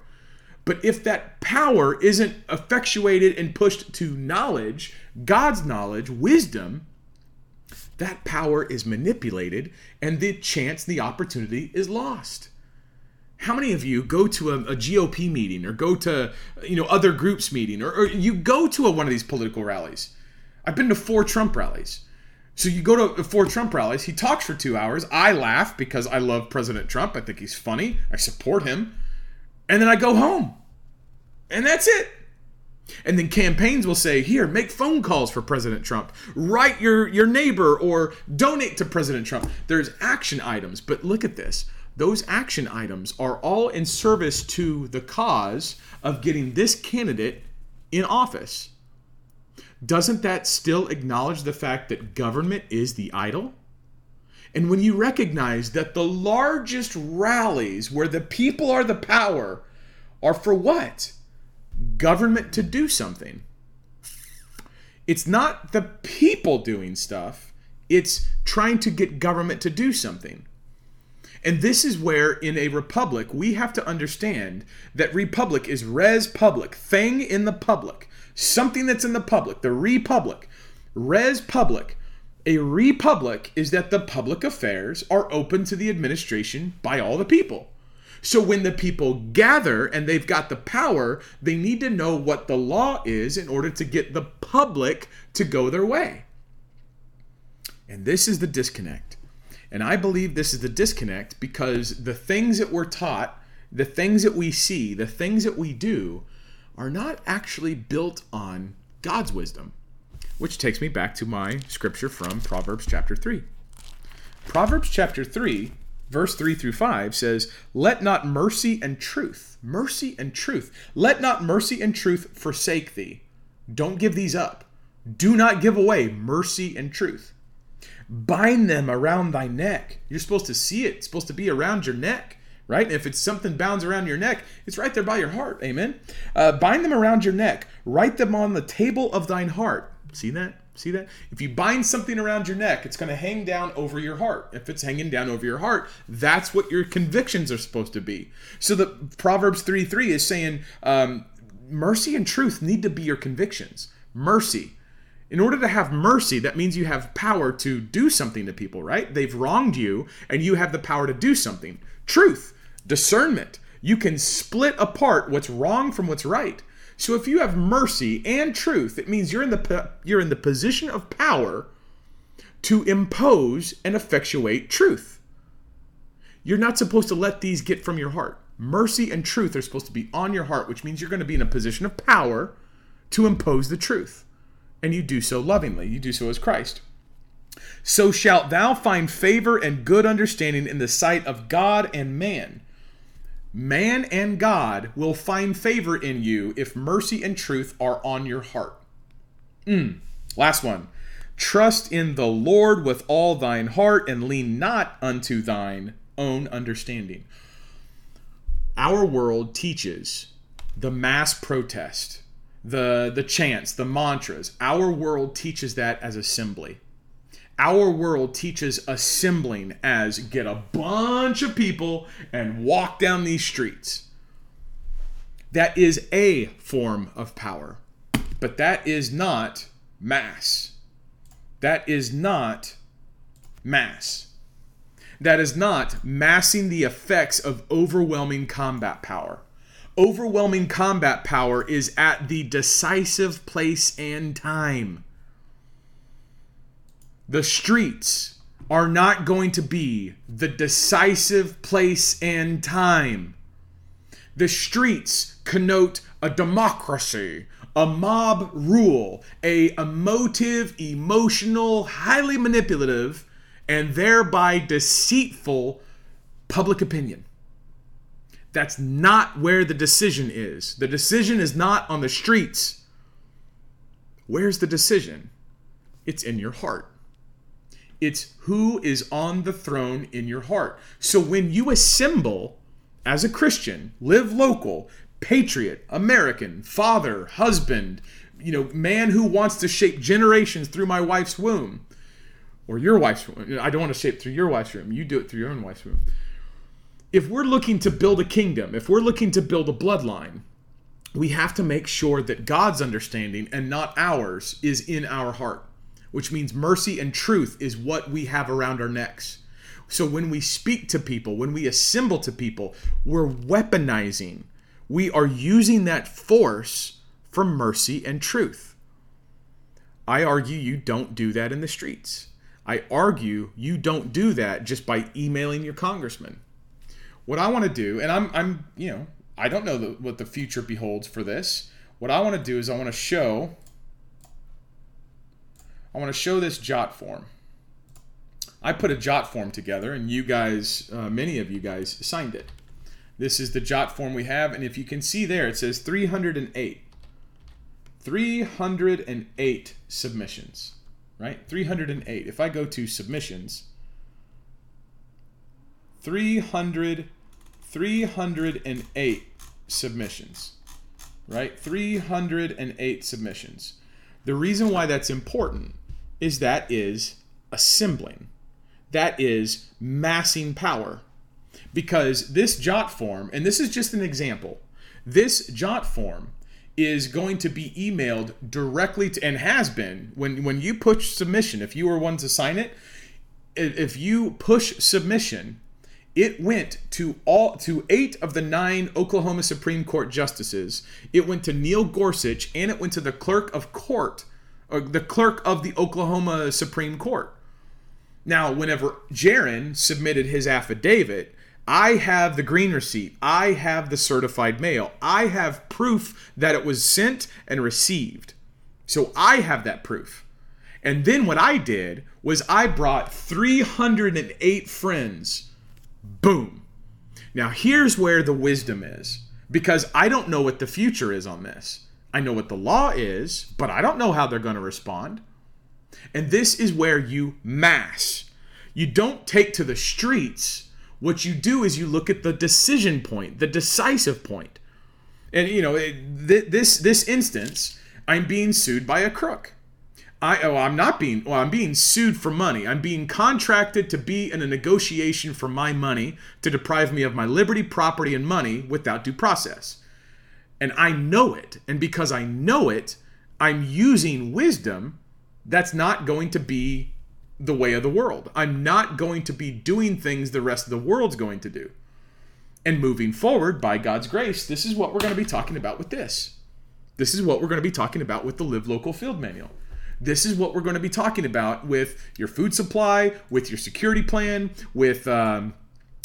But if that power isn't effectuated and pushed to knowledge, God's knowledge, wisdom, that power is manipulated and the chance, the opportunity is lost. How many of you go to a, a GOP meeting or go to you know other groups meeting or, or you go to a, one of these political rallies? I've been to four Trump rallies. So you go to four Trump rallies. He talks for two hours. I laugh because I love President Trump. I think he's funny. I support him. And then I go home. And that's it. And then campaigns will say, here, make phone calls for President Trump. Write your, your neighbor or donate to President Trump. There's action items. But look at this. Those action items are all in service to the cause of getting this candidate in office doesn't that still acknowledge the fact that government is the idol? And when you recognize that the largest rallies where the people are the power are for what? Government to do something. It's not the people doing stuff, it's trying to get government to do something. And this is where, in a republic, we have to understand that republic is res public, thing in the public something that's in the public, the republic, res public. A republic is that the public affairs are open to the administration by all the people. So when the people gather and they've got the power, they need to know what the law is in order to get the public to go their way. And this is the disconnect. And I believe this is the disconnect because the things that we're taught, the things that we see, the things that we do are not actually built on God's wisdom. Which takes me back to my scripture from Proverbs chapter 3. Proverbs chapter 3, verse 3 through 5 says, Let not mercy and truth, mercy and truth, let not mercy and truth forsake thee. Don't give these up. Do not give away mercy and truth. Bind them around thy neck. You're supposed to see it, it's supposed to be around your neck right? And if it's something bounds around your neck, it's right there by your heart. Amen. Uh, bind them around your neck. Write them on the table of thine heart. See that? See that? If you bind something around your neck, it's going to hang down over your heart. If it's hanging down over your heart, that's what your convictions are supposed to be. So the Proverbs 3 3 is saying um, mercy and truth need to be your convictions. Mercy. In order to have mercy, that means you have power to do something to people, right? They've wronged you, and you have the power to do something. Truth discernment. You can split apart what's wrong from what's right. So if you have mercy and truth, it means you're in the you're in the position of power to impose and effectuate truth. You're not supposed to let these get from your heart. Mercy and truth are supposed to be on your heart, which means you're going to be in a position of power to impose the truth. And you do so lovingly. You do so as Christ. So shalt thou find favor and good understanding in the sight of God and man. Man and God will find favor in you if mercy and truth are on your heart. Mm. Last one. Trust in the Lord with all thine heart and lean not unto thine own understanding. Our world teaches the mass protest, the the chants, the mantras. Our world teaches that as assembly. Our world teaches assembling as get a bunch of people and walk down these streets. That is a form of power, but that is not mass. That is not mass. That is not massing the effects of overwhelming combat power. Overwhelming combat power is at the decisive place and time. The streets are not going to be the decisive place and time. The streets connote a democracy, a mob rule, a emotive, emotional, highly manipulative, and thereby deceitful public opinion. That's not where the decision is. The decision is not on the streets. Where's the decision? It's in your heart. It's who is on the throne in your heart. So when you assemble as a Christian, live local, patriot, American, father, husband, you know, man who wants to shape generations through my wife's womb or your wife's womb. I don't want to shape through your wife's womb. You do it through your own wife's womb. If we're looking to build a kingdom, if we're looking to build a bloodline, we have to make sure that God's understanding and not ours is in our heart, which means mercy and truth is what we have around our necks. So when we speak to people, when we assemble to people, we're weaponizing. We are using that force for mercy and truth. I argue you don't do that in the streets. I argue you don't do that just by emailing your congressman. What I want to do, and I'm, I'm, you know, I don't know the, what the future beholds for this. What I want to do is I want to show, I want to show this jot form. I put a jot form together, and you guys, uh, many of you guys, signed it. This is the jot form we have, and if you can see there, it says 308. 308 submissions, right? 308. If I go to submissions, 300, 308 submissions, right? 308 submissions. The reason why that's important is that is assembling. That is massing power. Because this jot form, and this is just an example, this jot form is going to be emailed directly to, and has been, when, when you push submission, if you were one to sign it, if you push submission, it went to all to eight of the nine Oklahoma Supreme Court justices. It went to Neil Gorsuch and it went to the clerk of court, or the clerk of the Oklahoma Supreme Court. Now, whenever Jarrin submitted his affidavit, I have the green receipt. I have the certified mail. I have proof that it was sent and received. So I have that proof. And then what I did was I brought 308 friends. Boom. Now here's where the wisdom is because I don't know what the future is on this. I know what the law is, but I don't know how they're going to respond. And this is where you mass. You don't take to the streets. What you do is you look at the decision point, the decisive point. And you know, it, th- this this instance, I'm being sued by a crook. I oh, I'm not being well, I'm being sued for money. I'm being contracted to be in a negotiation for my money to deprive me of my liberty, property, and money without due process. And I know it. And because I know it, I'm using wisdom that's not going to be the way of the world. I'm not going to be doing things the rest of the world's going to do. And moving forward, by God's grace, this is what we're going to be talking about with this. This is what we're going to be talking about with the Live Local Field Manual. This is what we're going to be talking about with your food supply, with your security plan, with um,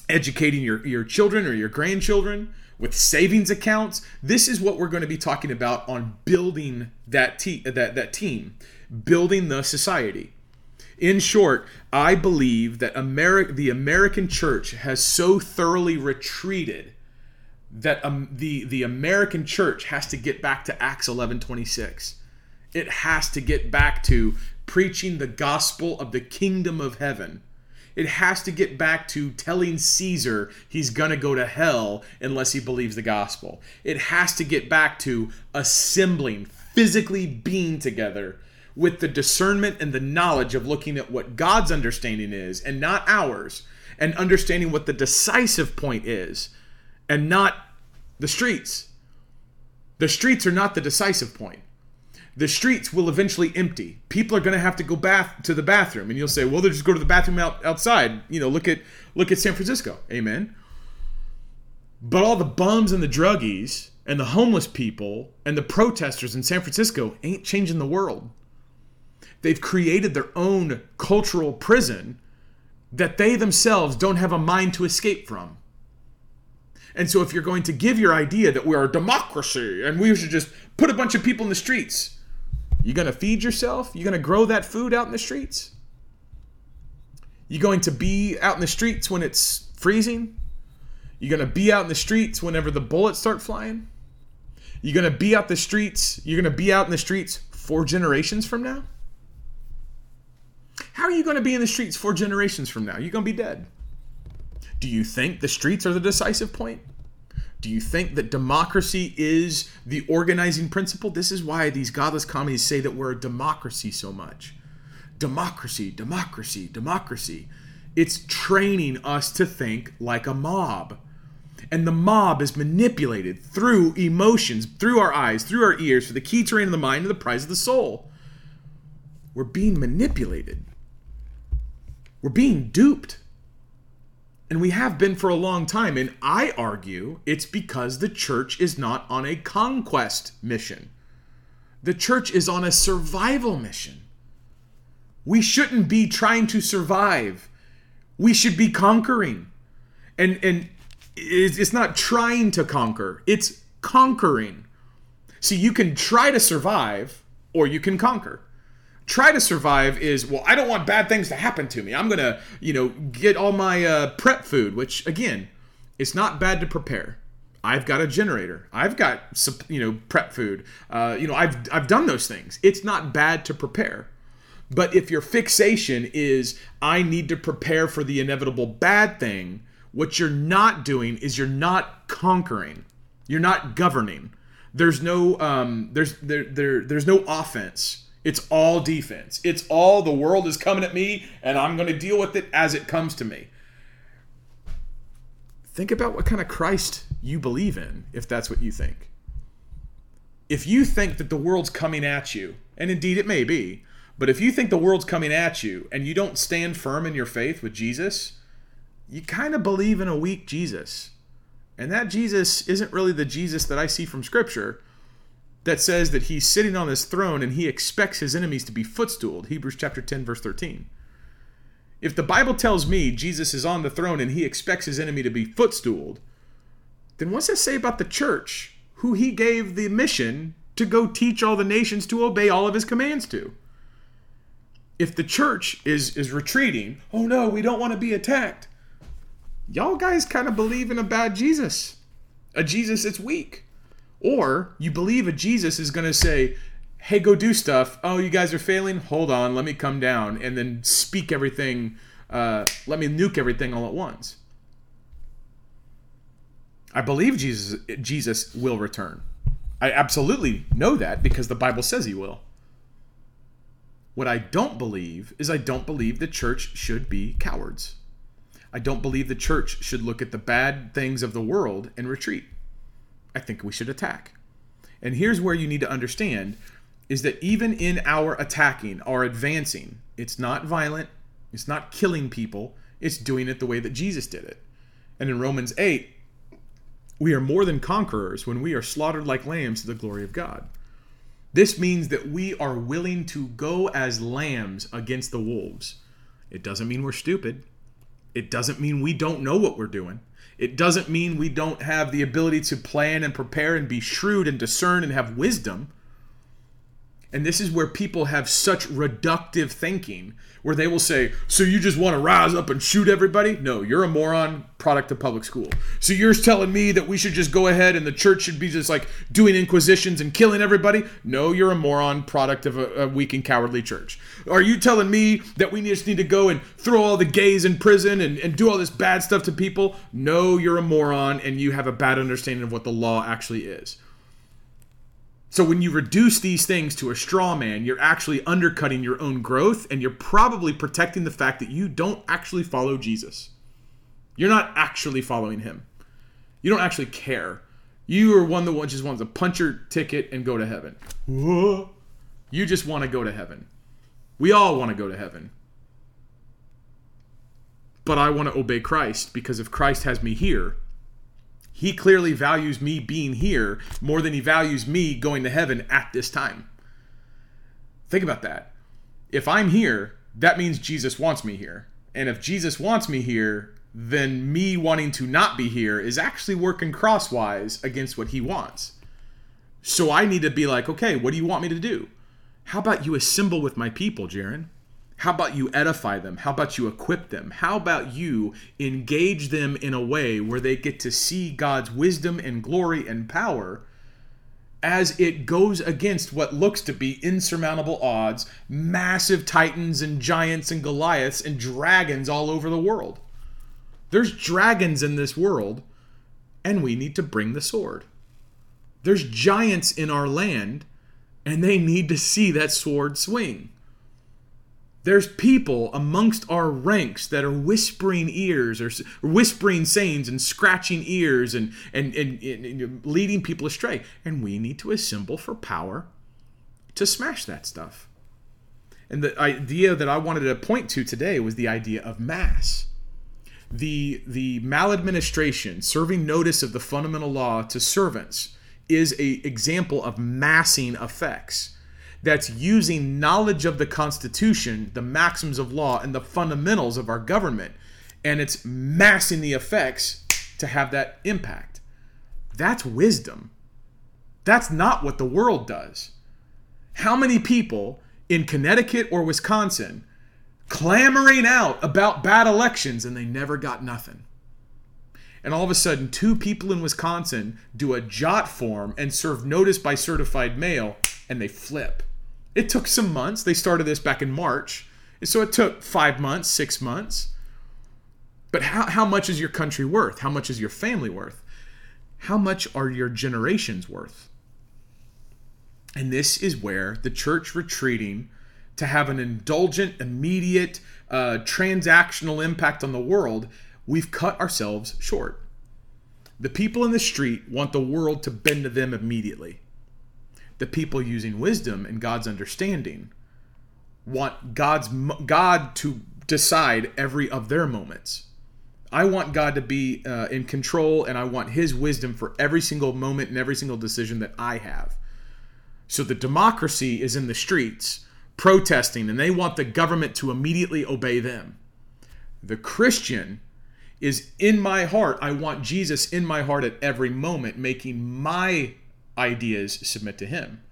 educating your, your children or your grandchildren, with savings accounts. This is what we're going to be talking about on building that, te- that, that team, building the society In short, I believe that Ameri- the American church has so thoroughly retreated that um, the the American church has to get back to Acts 11:26. It has to get back to preaching the gospel of the kingdom of heaven. It has to get back to telling Caesar he's going to go to hell unless he believes the gospel. It has to get back to assembling, physically being together with the discernment and the knowledge of looking at what God's understanding is and not ours, and understanding what the decisive point is and not the streets. The streets are not the decisive point the streets will eventually empty. People are going to have to go bath to the bathroom, and you'll say, "Well, they'll just go to the bathroom out, outside." You know, look at look at San Francisco. Amen. But all the bums and the druggies and the homeless people and the protesters in San Francisco ain't changing the world. They've created their own cultural prison that they themselves don't have a mind to escape from. And so, if you're going to give your idea that we are a democracy and we should just put a bunch of people in the streets, you going to feed yourself? You going to grow that food out in the streets? You going to be out in the streets when it's freezing? You going to be out in the streets whenever the bullets start flying? You going to be out the streets? You're going to be out in the streets four generations from now? How are you going to be in the streets four generations from now? You're going to be dead. Do you think the streets are the decisive point? Do you think that democracy is the organizing principle? This is why these godless communists say that we're a democracy so much. Democracy, democracy, democracy. It's training us to think like a mob. And the mob is manipulated through emotions, through our eyes, through our ears, for the key terrain of the mind and the prize of the soul. We're being manipulated. We're being duped. And we have been for a long time. And I argue it's because the church is not on a conquest mission. The church is on a survival mission. We shouldn't be trying to survive. We should be conquering. And and it's not trying to conquer, it's conquering. See, you can try to survive or you can conquer try to survive is well i don't want bad things to happen to me. I'm gonna you know get all my uh, prep food which again it's not bad to prepare. I've got a generator. I've got you know prep food. Uh, you know i've i've done those things. It's not bad to prepare. But if your fixation is i need to prepare for the inevitable bad thing what you're not doing is you're not conquering. You're not governing. There's no um, there's there, there there's no offense it's all defense. It's all the world is coming at me and I'm going to deal with it as it comes to me. Think about what kind of Christ you believe in if that's what you think. If you think that the world's coming at you, and indeed it may be, but if you think the world's coming at you and you don't stand firm in your faith with Jesus, you kind of believe in a weak Jesus. And that Jesus isn't really the Jesus that I see from Scripture that says that he's sitting on his throne and he expects his enemies to be footstooled. Hebrews chapter 10 verse 13. If the Bible tells me Jesus is on the throne and he expects his enemy to be footstooled, then what's that say about the church, who he gave the mission to go teach all the nations to obey all of his commands to? If the church is is retreating, oh no, we don't want to be attacked. Y'all guys kind of believe in a bad Jesus. A Jesus that's weak. Or you believe a Jesus is going to say, hey, go do stuff. Oh, you guys are failing? Hold on, let me come down and then speak everything, uh, let me nuke everything all at once. I believe Jesus, Jesus will return. I absolutely know that because the Bible says he will. What I don't believe is I don't believe the church should be cowards. I don't believe the church should look at the bad things of the world and retreat. I think we should attack. And here's where you need to understand is that even in our attacking, our advancing, it's not violent, it's not killing people, it's doing it the way that Jesus did it. And in Romans 8, we are more than conquerors when we are slaughtered like lambs to the glory of God. This means that we are willing to go as lambs against the wolves. It doesn't mean we're stupid. It doesn't mean we don't know what we're doing. It doesn't mean we don't have the ability to plan and prepare and be shrewd and discern and have wisdom. And this is where people have such reductive thinking, where they will say, So you just want to rise up and shoot everybody? No, you're a moron, product of public school. So you're telling me that we should just go ahead and the church should be just like doing inquisitions and killing everybody? No, you're a moron, product of a, a weak and cowardly church. Are you telling me that we just need to go and throw all the gays in prison and, and do all this bad stuff to people? No, you're a moron and you have a bad understanding of what the law actually is. So when you reduce these things to a straw man, you're actually undercutting your own growth and you're probably protecting the fact that you don't actually follow Jesus. You're not actually following him. You don't actually care. You are one that just wants to punch your ticket and go to heaven. You just want to go to heaven. We all want to go to heaven. But I want to obey Christ because if Christ has me here, he clearly values me being here more than he values me going to heaven at this time. Think about that. If I'm here, that means Jesus wants me here. And if Jesus wants me here, then me wanting to not be here is actually working crosswise against what he wants. So I need to be like, okay, what do you want me to do? How about you assemble with my people, Jarrin? How about you edify them? How about you equip them? How about you engage them in a way where they get to see God's wisdom and glory and power as it goes against what looks to be insurmountable odds, massive titans and giants and Goliaths and dragons all over the world? There's dragons in this world, and we need to bring the sword. There's giants in our land, and they need to see that sword swing. There's people amongst our ranks that are whispering ears or s- whispering sayings and scratching ears and, and, and, and, and leading people astray. And we need to assemble for power to smash that stuff. And the idea that I wanted to point to today was the idea of mass. The, the maladministration, serving notice of the fundamental law to servants, is a example of massing effects that's using knowledge of the Constitution, the maxims of law, and the fundamentals of our government, and it's massing the effects to have that impact. That's wisdom. That's not what the world does. How many people in Connecticut or Wisconsin clamoring out about bad elections and they never got nothing? and all of a sudden two people in Wisconsin do a jot form and serve notice by certified mail and they flip. It took some months. They started this back in March. So it took five months, six months. But how, how much is your country worth? How much is your family worth? How much are your generations worth? And this is where the church retreating to have an indulgent, immediate, uh, transactional impact on the world, we've cut ourselves short. The people in the street want the world to bend to them immediately. The people using wisdom and God's understanding want God's God to decide every of their moments. I want God to be uh, in control, and I want His wisdom for every single moment and every single decision that I have. So the democracy is in the streets protesting, and they want the government to immediately obey them. The Christian is in my heart. I want Jesus in my heart at every moment, making my ideas submit to Him.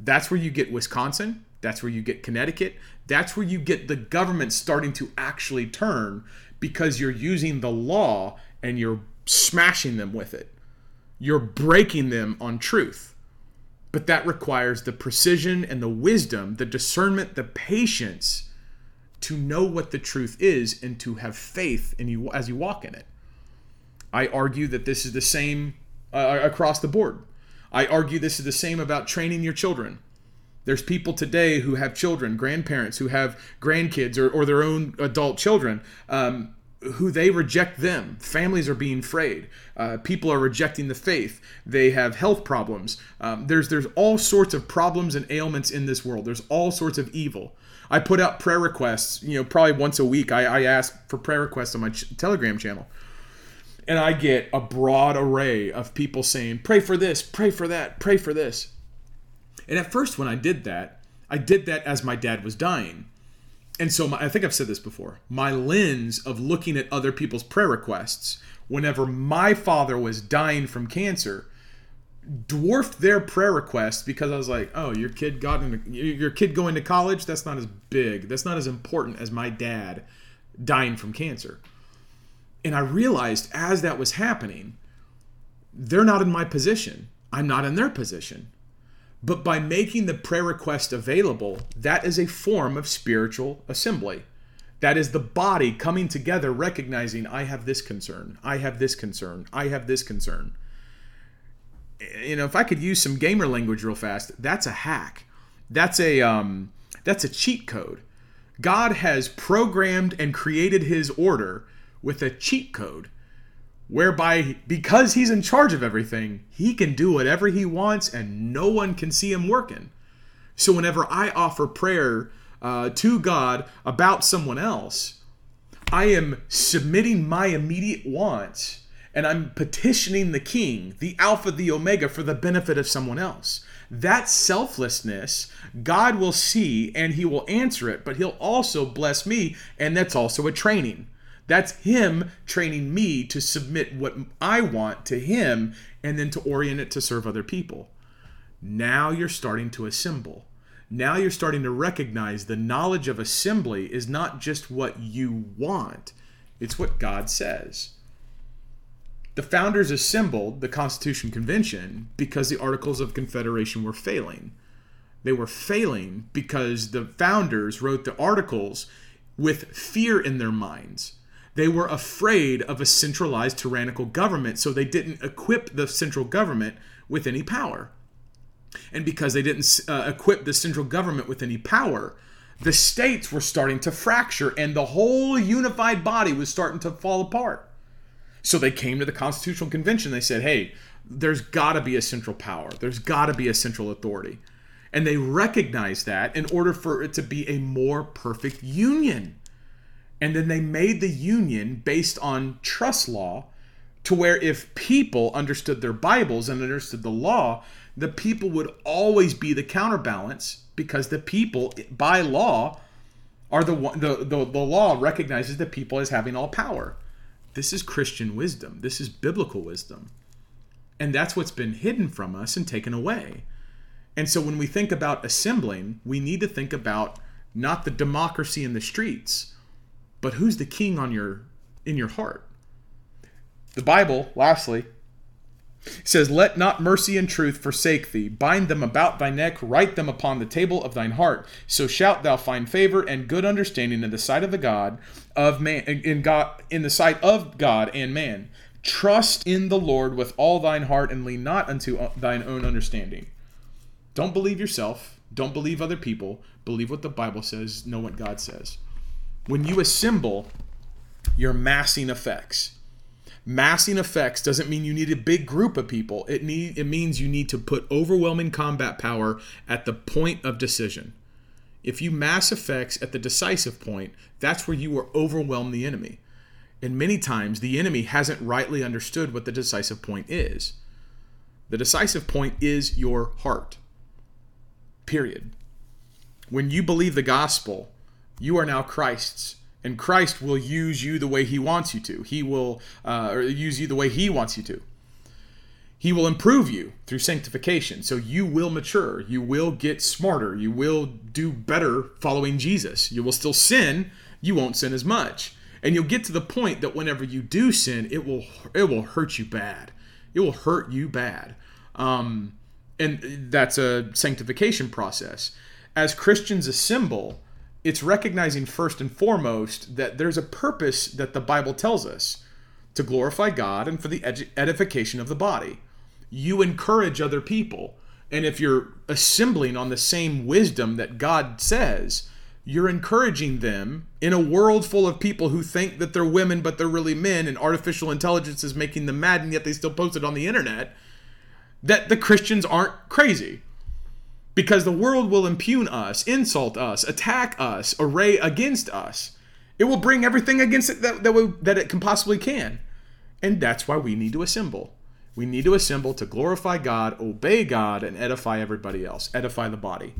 That's where you get Wisconsin. That's where you get Connecticut. That's where you get the government starting to actually turn because you're using the law and you're smashing them with it. You're breaking them on truth. But that requires the precision and the wisdom, the discernment, the patience to know what the truth is and to have faith in you as you walk in it. I argue that this is the same uh, across the board. I argue this is the same about training your children. There's people today who have children, grandparents who have grandkids or, or their own adult children, um, who they reject them. Families are being frayed. Uh, people are rejecting the faith. They have health problems. Um, there's there's all sorts of problems and ailments in this world. There's all sorts of evil. I put out prayer requests. You know, probably once a week. I, I ask for prayer requests on my ch- Telegram channel and I get a broad array of people saying, pray for this, pray for that, pray for this. And at first, when I did that, I did that as my dad was dying. And so my, I think I've said this before. My lens of looking at other people's prayer requests, whenever my father was dying from cancer, dwarfed their prayer request because I was like, "Oh, your kid got in your kid going to college. That's not as big. That's not as important as my dad dying from cancer." And I realized as that was happening, they're not in my position. I'm not in their position. But by making the prayer request available, that is a form of spiritual assembly. That is the body coming together, recognizing I have this concern, I have this concern, I have this concern. You know, if I could use some gamer language real fast, that's a hack. That's a um, that's a cheat code. God has programmed and created His order with a cheat code whereby because he's in charge of everything, he can do whatever he wants and no one can see him working. So whenever I offer prayer uh, to God about someone else, I am submitting my immediate wants and I'm petitioning the king, the Alpha, the Omega, for the benefit of someone else. That selflessness, God will see and he will answer it, but he'll also bless me, and that's also a training. That's him training me to submit what I want to him and then to orient it to serve other people. Now you're starting to assemble. Now you're starting to recognize the knowledge of assembly is not just what you want, it's what God says. The founders assembled the Constitution Convention because the Articles of Confederation were failing. They were failing because the founders wrote the articles with fear in their minds. They were afraid of a centralized tyrannical government, so they didn't equip the central government with any power. And because they didn't uh, equip the central government with any power, the states were starting to fracture and the whole unified body was starting to fall apart. So they came to the Constitutional Convention. They said, hey, there's got to be a central power, there's got to be a central authority. And they recognized that in order for it to be a more perfect union. And then they made the union based on trust law to where if people understood their Bibles and understood the law, the people would always be the counterbalance because the people by law are the one the, the, the law recognizes the people as having all power. This is Christian wisdom. This is biblical wisdom. And that's what's been hidden from us and taken away. And so when we think about assembling, we need to think about not the democracy in the streets, but who's the king on your in your heart? The Bible, lastly, says, Let not mercy and truth forsake thee. Bind them about thy neck, write them upon the table of thine heart. So shalt thou find favor and good understanding in the sight of the God of man in God in the sight of God and man. Trust in the Lord with all thine heart and lean not unto uh, thine own understanding. Don't believe yourself. Don't believe other people. Believe what the Bible says. Know what God says when you assemble, you're massing effects. Massing effects doesn't mean you need a big group of people. It need it means you need to put overwhelming combat power at the point of decision. If you mass effects at the decisive point, that's where you will overwhelm the enemy. And many times the enemy hasn't rightly understood what the decisive point is. The decisive point is your heart. Period. When you believe the gospel, you are now Christ's, and Christ will use you the way He wants you to. He will uh, or use you the way He wants you to. He will improve you through sanctification. So you will mature. You will get smarter. You will do better following Jesus. You will still sin. You won't sin as much. And you'll get to the point that whenever you do sin, it will it will hurt you bad. It will hurt you bad. Um, and that's a sanctification process. As Christians assemble, it's recognizing first and foremost that there's a purpose that the Bible tells us to glorify God and for the edification of the body. You encourage other people. And if you're assembling on the same wisdom that God says, you're encouraging them in a world full of people who think that they're women but they're really men and artificial intelligence is making them mad and yet they still post it on the internet that the Christians aren't crazy because the world will impugn us, insult us, attack us, array against us. It will bring everything against it that, that, we, that it can possibly can. And that's why we need to assemble. We need to assemble to glorify God, obey God, and edify everybody else, edify the body.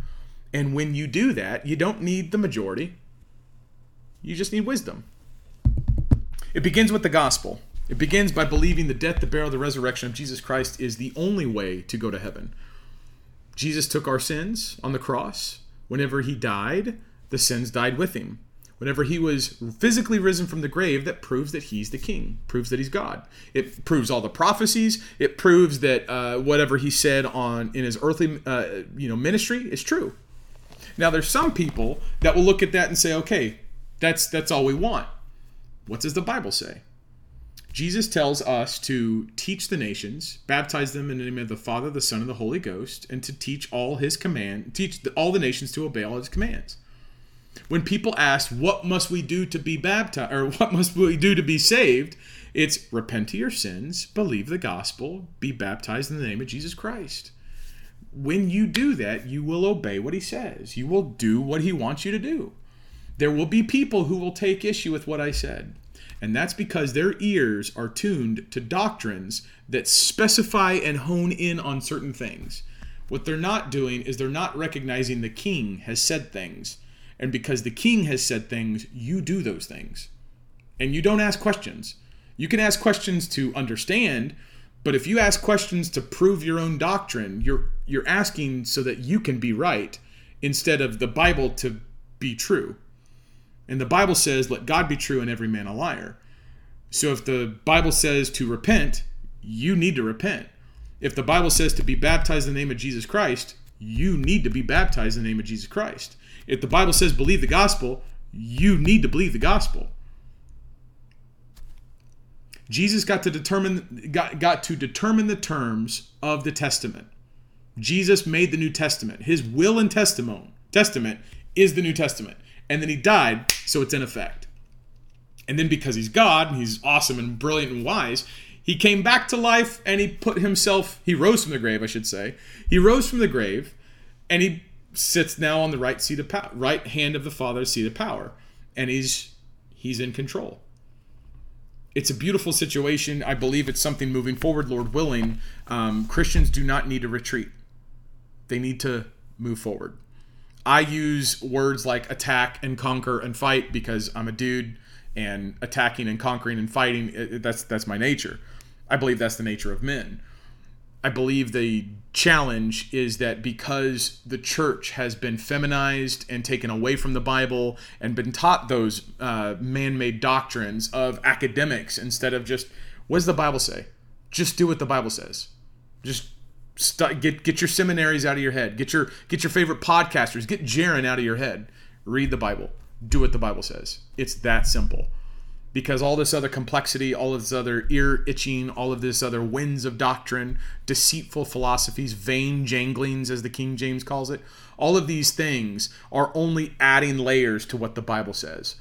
And when you do that, you don't need the majority, you just need wisdom. It begins with the gospel. It begins by believing the death, the burial, the resurrection of Jesus Christ is the only way to go to heaven. Jesus took our sins on the cross. Whenever he died, the sins died with him. Whenever he was physically risen from the grave, that proves that he's the king, proves that he's God. It proves all the prophecies. It proves that uh, whatever he said on in his earthly, uh, you know, ministry is true. Now, there's some people that will look at that and say, "Okay, that's that's all we want." What does the Bible say? Jesus tells us to teach the nations, baptize them in the name of the Father, the Son, and the Holy Ghost, and to teach all his command, teach all the nations to obey all his commands. When people ask, "What must we do to be baptized?" or "What must we do to be saved?" It's repent of your sins, believe the gospel, be baptized in the name of Jesus Christ. When you do that, you will obey what he says. You will do what he wants you to do. There will be people who will take issue with what I said. And that's because their ears are tuned to doctrines that specify and hone in on certain things. What they're not doing is they're not recognizing the king has said things. And because the king has said things, you do those things. And you don't ask questions. You can ask questions to understand, but if you ask questions to prove your own doctrine, you're you're asking so that you can be right instead of the Bible to be true. And the Bible says, let God be true and every man a liar. So if the Bible says to repent, you need to repent. If the Bible says to be baptized in the name of Jesus Christ, you need to be baptized in the name of Jesus Christ. If the Bible says believe the gospel, you need to believe the gospel. Jesus got to determine got, got to determine the terms of the testament. Jesus made the New Testament. His will and testament testament is the New Testament. And then he died, so it's in effect. And then because he's God and he's awesome and brilliant and wise, he came back to life and he put himself he rose from the grave, I should say. He rose from the grave and he sits now on the right seat of power, right hand of the Father's seat of power. And he's he's in control it's a beautiful situation. I believe it's something moving forward, Lord willing. Um, Christians do not need to retreat, they need to move forward. I use words like attack and conquer and fight because I'm a dude and attacking and conquering and fighting it, that's that's my nature. I believe that's the nature of men. I believe the challenge is that because the church has been feminized and taken away from the Bible and been taught those uh, man made doctrines of academics instead of just, what does the Bible say? Just do what the Bible says. Just st- get get your seminaries out of your head. Get your get your favorite podcasters. Get Jarrin out of your head. Read the Bible. Do what the Bible says. It's that simple because all this other complexity, all of this other ear itching, all of this other winds of doctrine, deceitful philosophies, vain janglings, as the King James calls it, all of these things are only adding layers to what the Bible says.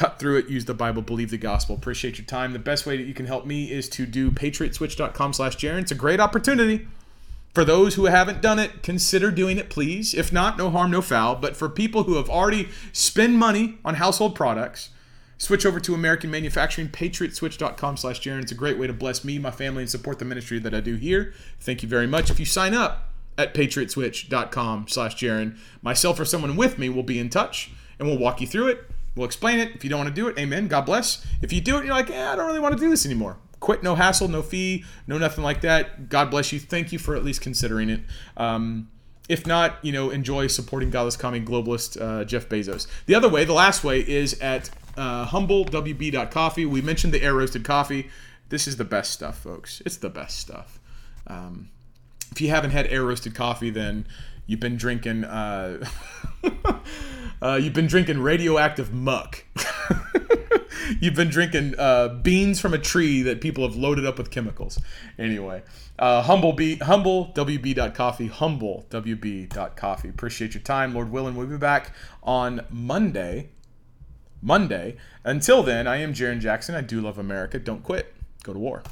Cut through it, use the Bible, believe the gospel. Appreciate your time. The best way that you can help me is to do patriotswitch.com slash Jarrin. It's a great opportunity. For those who haven't done it, consider doing it, please. If not, no harm, no foul. But for people who have already spent money on household products, Switch over to American Manufacturing, patriotswitch.com slash Jarrin. It's a great way to bless me, my family, and support the ministry that I do here. Thank you very much. If you sign up at patriotswitch.com slash Jarrin, myself or someone with me will be in touch and we'll walk you through it. We'll explain it. If you don't want to do it, amen. God bless. If you do it, you're like, eh, I don't really want to do this anymore. Quit, no hassle, no fee, no nothing like that. God bless you. Thank you for at least considering it. Um, if not, you know, enjoy supporting godless commie globalist uh, Jeff Bezos. The other way, the last way, is at uh, humblewb.coffee. We mentioned the air roasted coffee. This is the best stuff, folks. It's the best stuff. Um, if you haven't had air roasted coffee, then you've been drinking. Uh, uh, you've been drinking radioactive muck. you've been drinking uh, beans from a tree that people have loaded up with chemicals. Anyway, uh, humble b humble wb.coffee humble wb.coffee. Appreciate your time, Lord willing. We'll be back on Monday Monday. Until then, I am Jarrin Jackson. I do love America. Don't quit. Go to war.